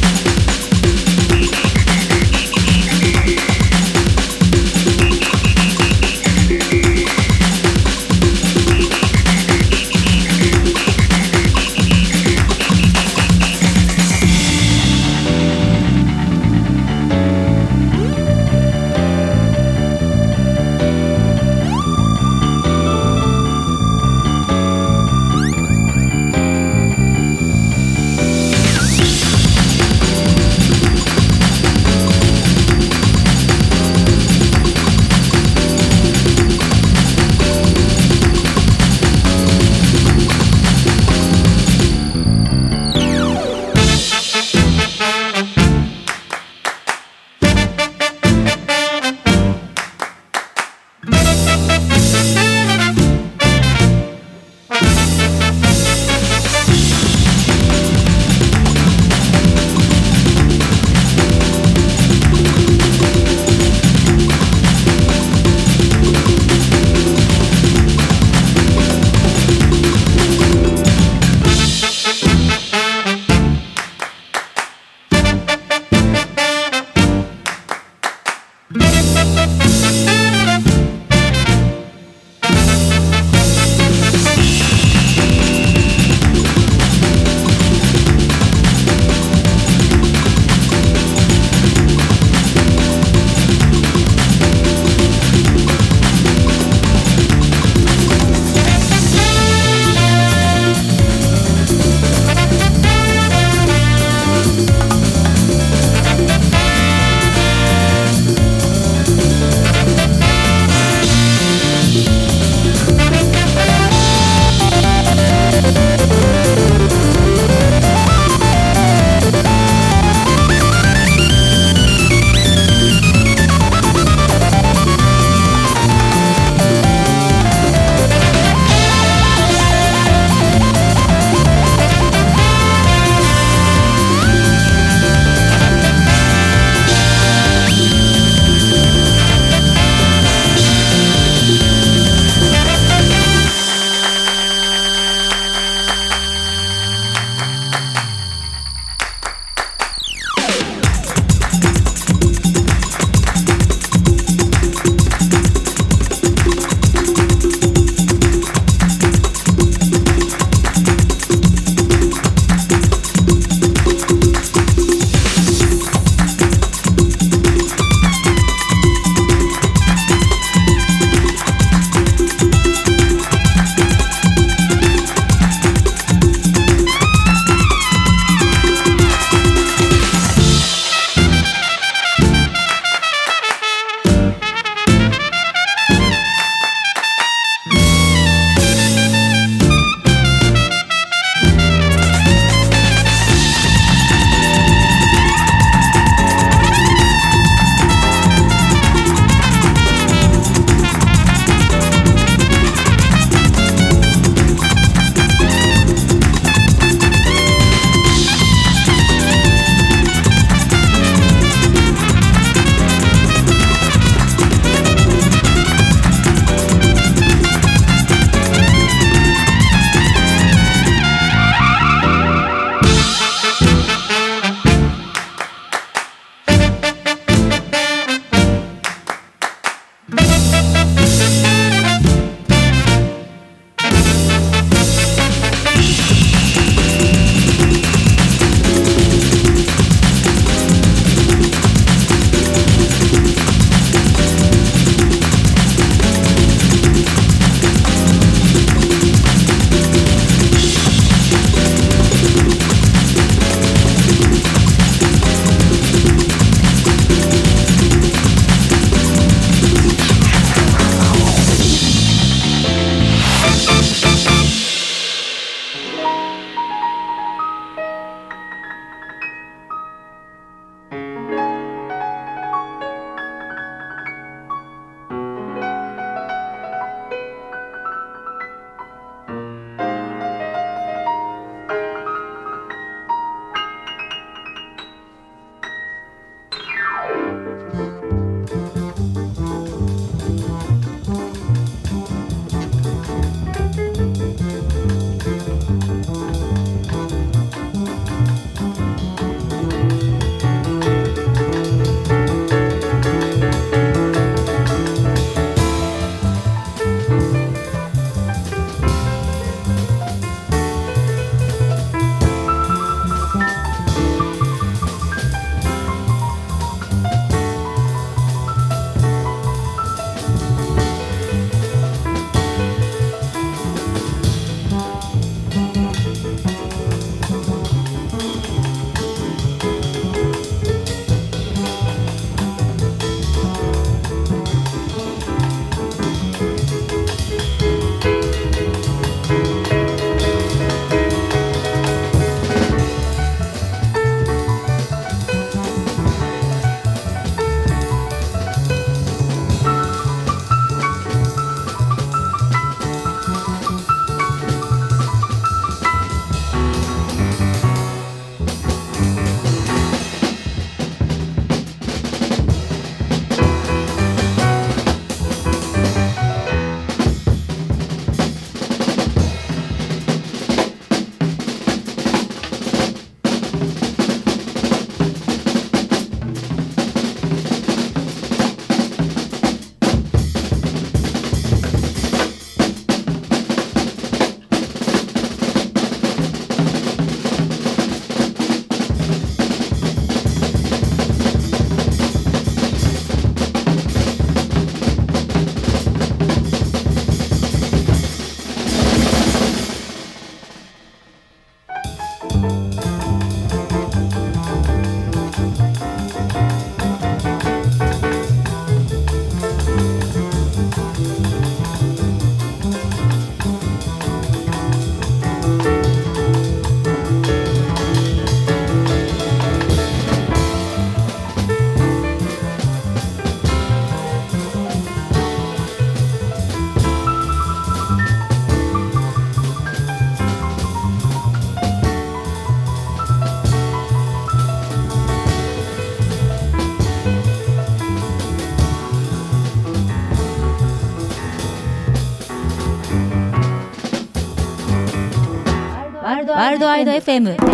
ワイド FM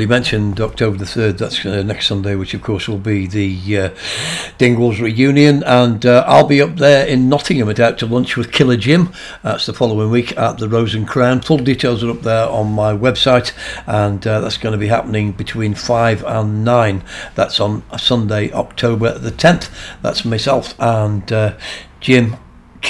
already mentioned October the 3rd, that's uh, next Sunday, which of course will be the uh, Dingwalls reunion. And uh, I'll be up there in Nottingham at Out to Lunch with Killer Jim. That's the following week at the Rose and Crown. Full details are up there on my website, and uh, that's going to be happening between 5 and 9. That's on Sunday, October the 10th. That's myself and uh, Jim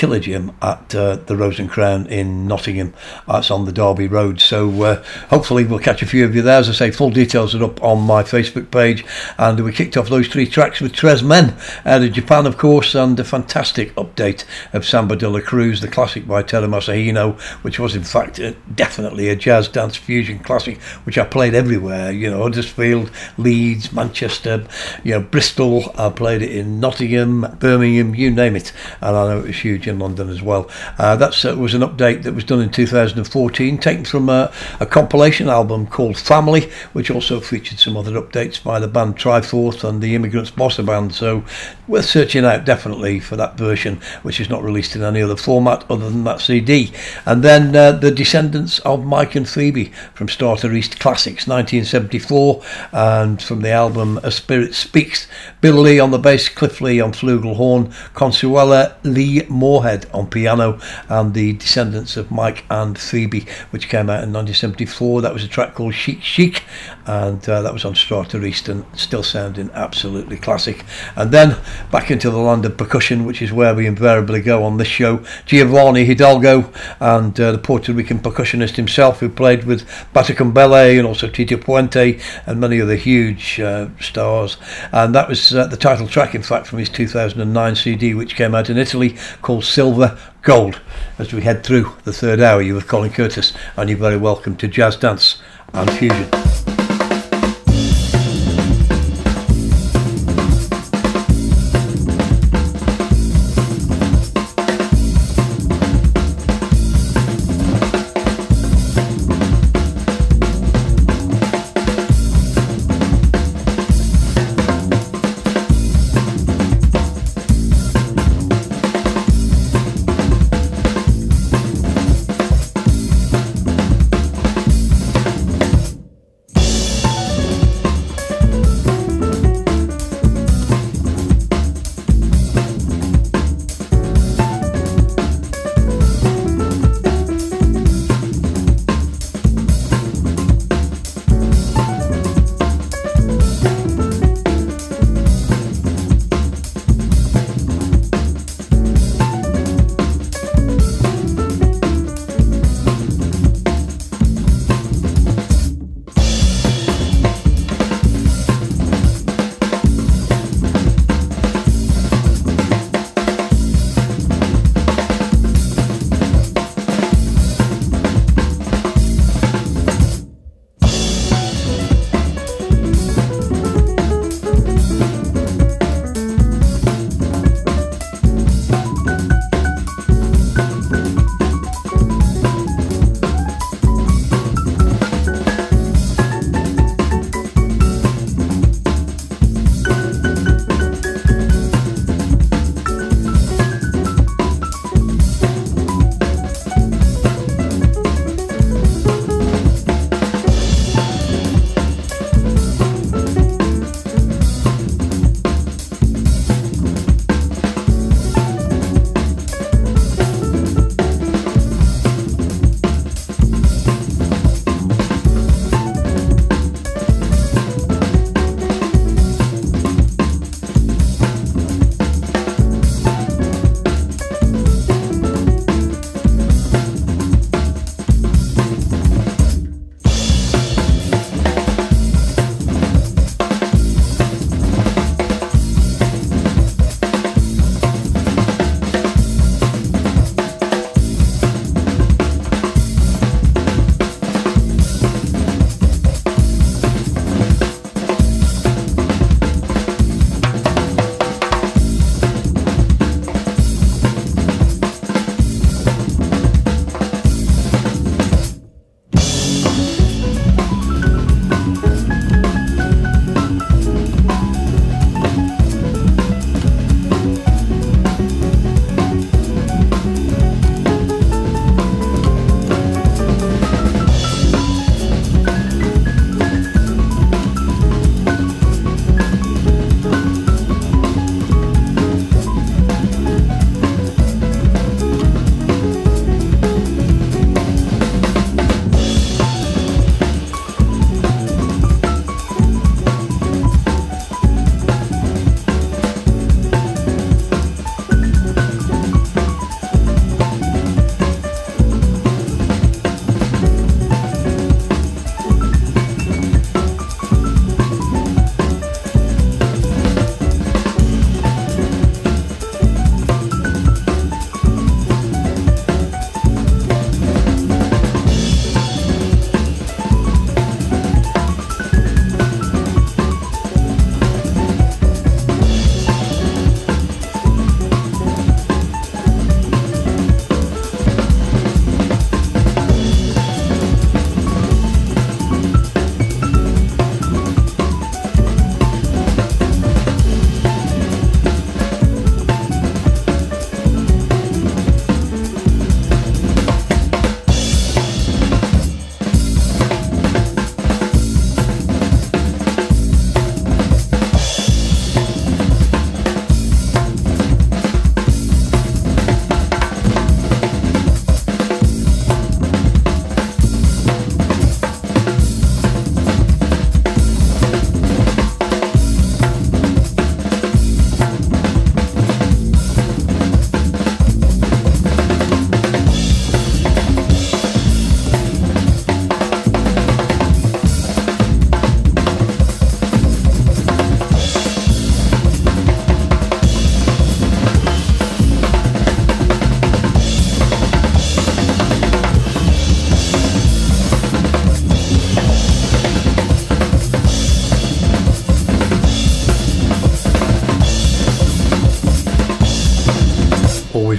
killer Jim at uh, the Rose and Crown in Nottingham. That's on the Derby Road. So uh, hopefully we'll catch a few of you there. As I say, full details are up on my Facebook page. And we kicked off those three tracks with Tres Men out of Japan, of course, and a fantastic update of Samba de la Cruz, the classic by Terumasa Hino, which was in fact uh, definitely a jazz dance fusion classic, which I played everywhere. You know, Huddersfield, Leeds, Manchester, you know, Bristol. I played it in Nottingham, Birmingham, you name it. And I know it was huge in London as well. Uh, that uh, was an update that was done in 2014, taken from a, a, compilation album called Family, which also featured some other updates by the band Triforce and the Immigrants Bossa Band. So worth searching out definitely for that version, which is not released in any other format other than that CD. And then uh, the Descendants of Mike and Phoebe from Strata-East Classics 1974, and from the album A Spirit Speaks, Bill Lee on the bass, Cliff Lee on flugelhorn, Consuela Lee Moorhead on piano, and the Descendants of Mike and Phoebe, which came out in 1974. That was a track called Chic Chic, and uh, that was on Strata-East and still sounding absolutely classic. And then back into the land of percussion, which is where we invariably go on this show. Giovanni Hidalgo and uh, the Puerto Rican percussionist himself, who played with Batacumbele and also Tito Puente and many other huge uh, stars. And that was uh, the title track, in fact, from his 2009 CD, which came out in Italy, called Silver Gold. As we head through the third hour, you with Colin Curtis, and you're very welcome to Jazz Dance and Fusion.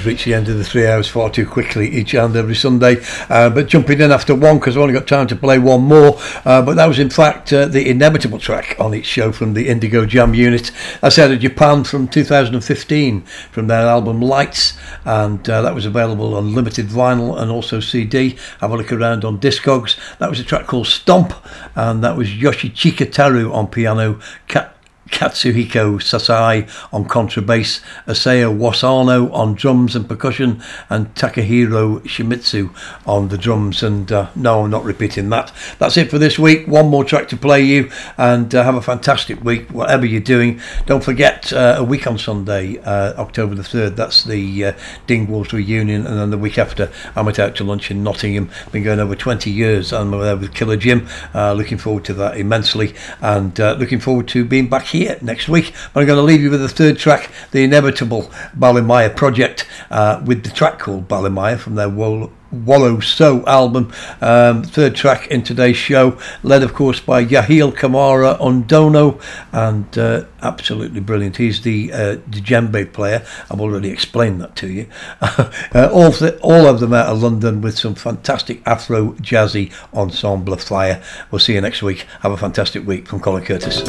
Always reach the end of the three hours far too quickly each and every Sunday. Uh, but jumping in after one because I've only got time to play one more. Uh, but that was in fact uh, the inevitable track on each show from the Indigo Jam unit. That's out of Japan from 2015 from their album Lights, and uh, that was available on limited vinyl and also CD. Have a look around on Discogs. That was a track called Stomp, and that was Yoshichika Tarue on piano. Kat- Katsuhiko Sasai on contrabass, Isao Wasano on drums and percussion, and Takahiro Shimizu on the drums. And uh, no, I'm not repeating that. That's it for this week. One more track to play you, and uh, have a fantastic week, whatever you're doing. Don't forget, uh, a week on Sunday, uh, October the 3rd, that's the uh, Dingwalls reunion, and then the week after, I'm Out to Lunch in Nottingham. Been going over 20 years. and I'm there with Killer Jim. Uh, looking forward to that immensely, and looking forward to being back here next week. But I'm going to leave you with the third track, the inevitable Balimaya project, uh, with the track called Balimaya from their Wall- Wolo So album. Um, third track in today's show, led of course by Yahael Camara Onono, and uh, absolutely brilliant. He's the, uh, the djembe player. I've already explained that to you. uh, all, of all of them out of London with some fantastic Afro jazzy ensemble fire. We'll see you next week. Have a fantastic week from Colin Curtis.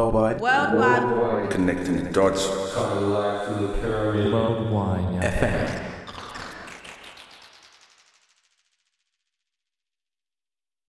Into worldwide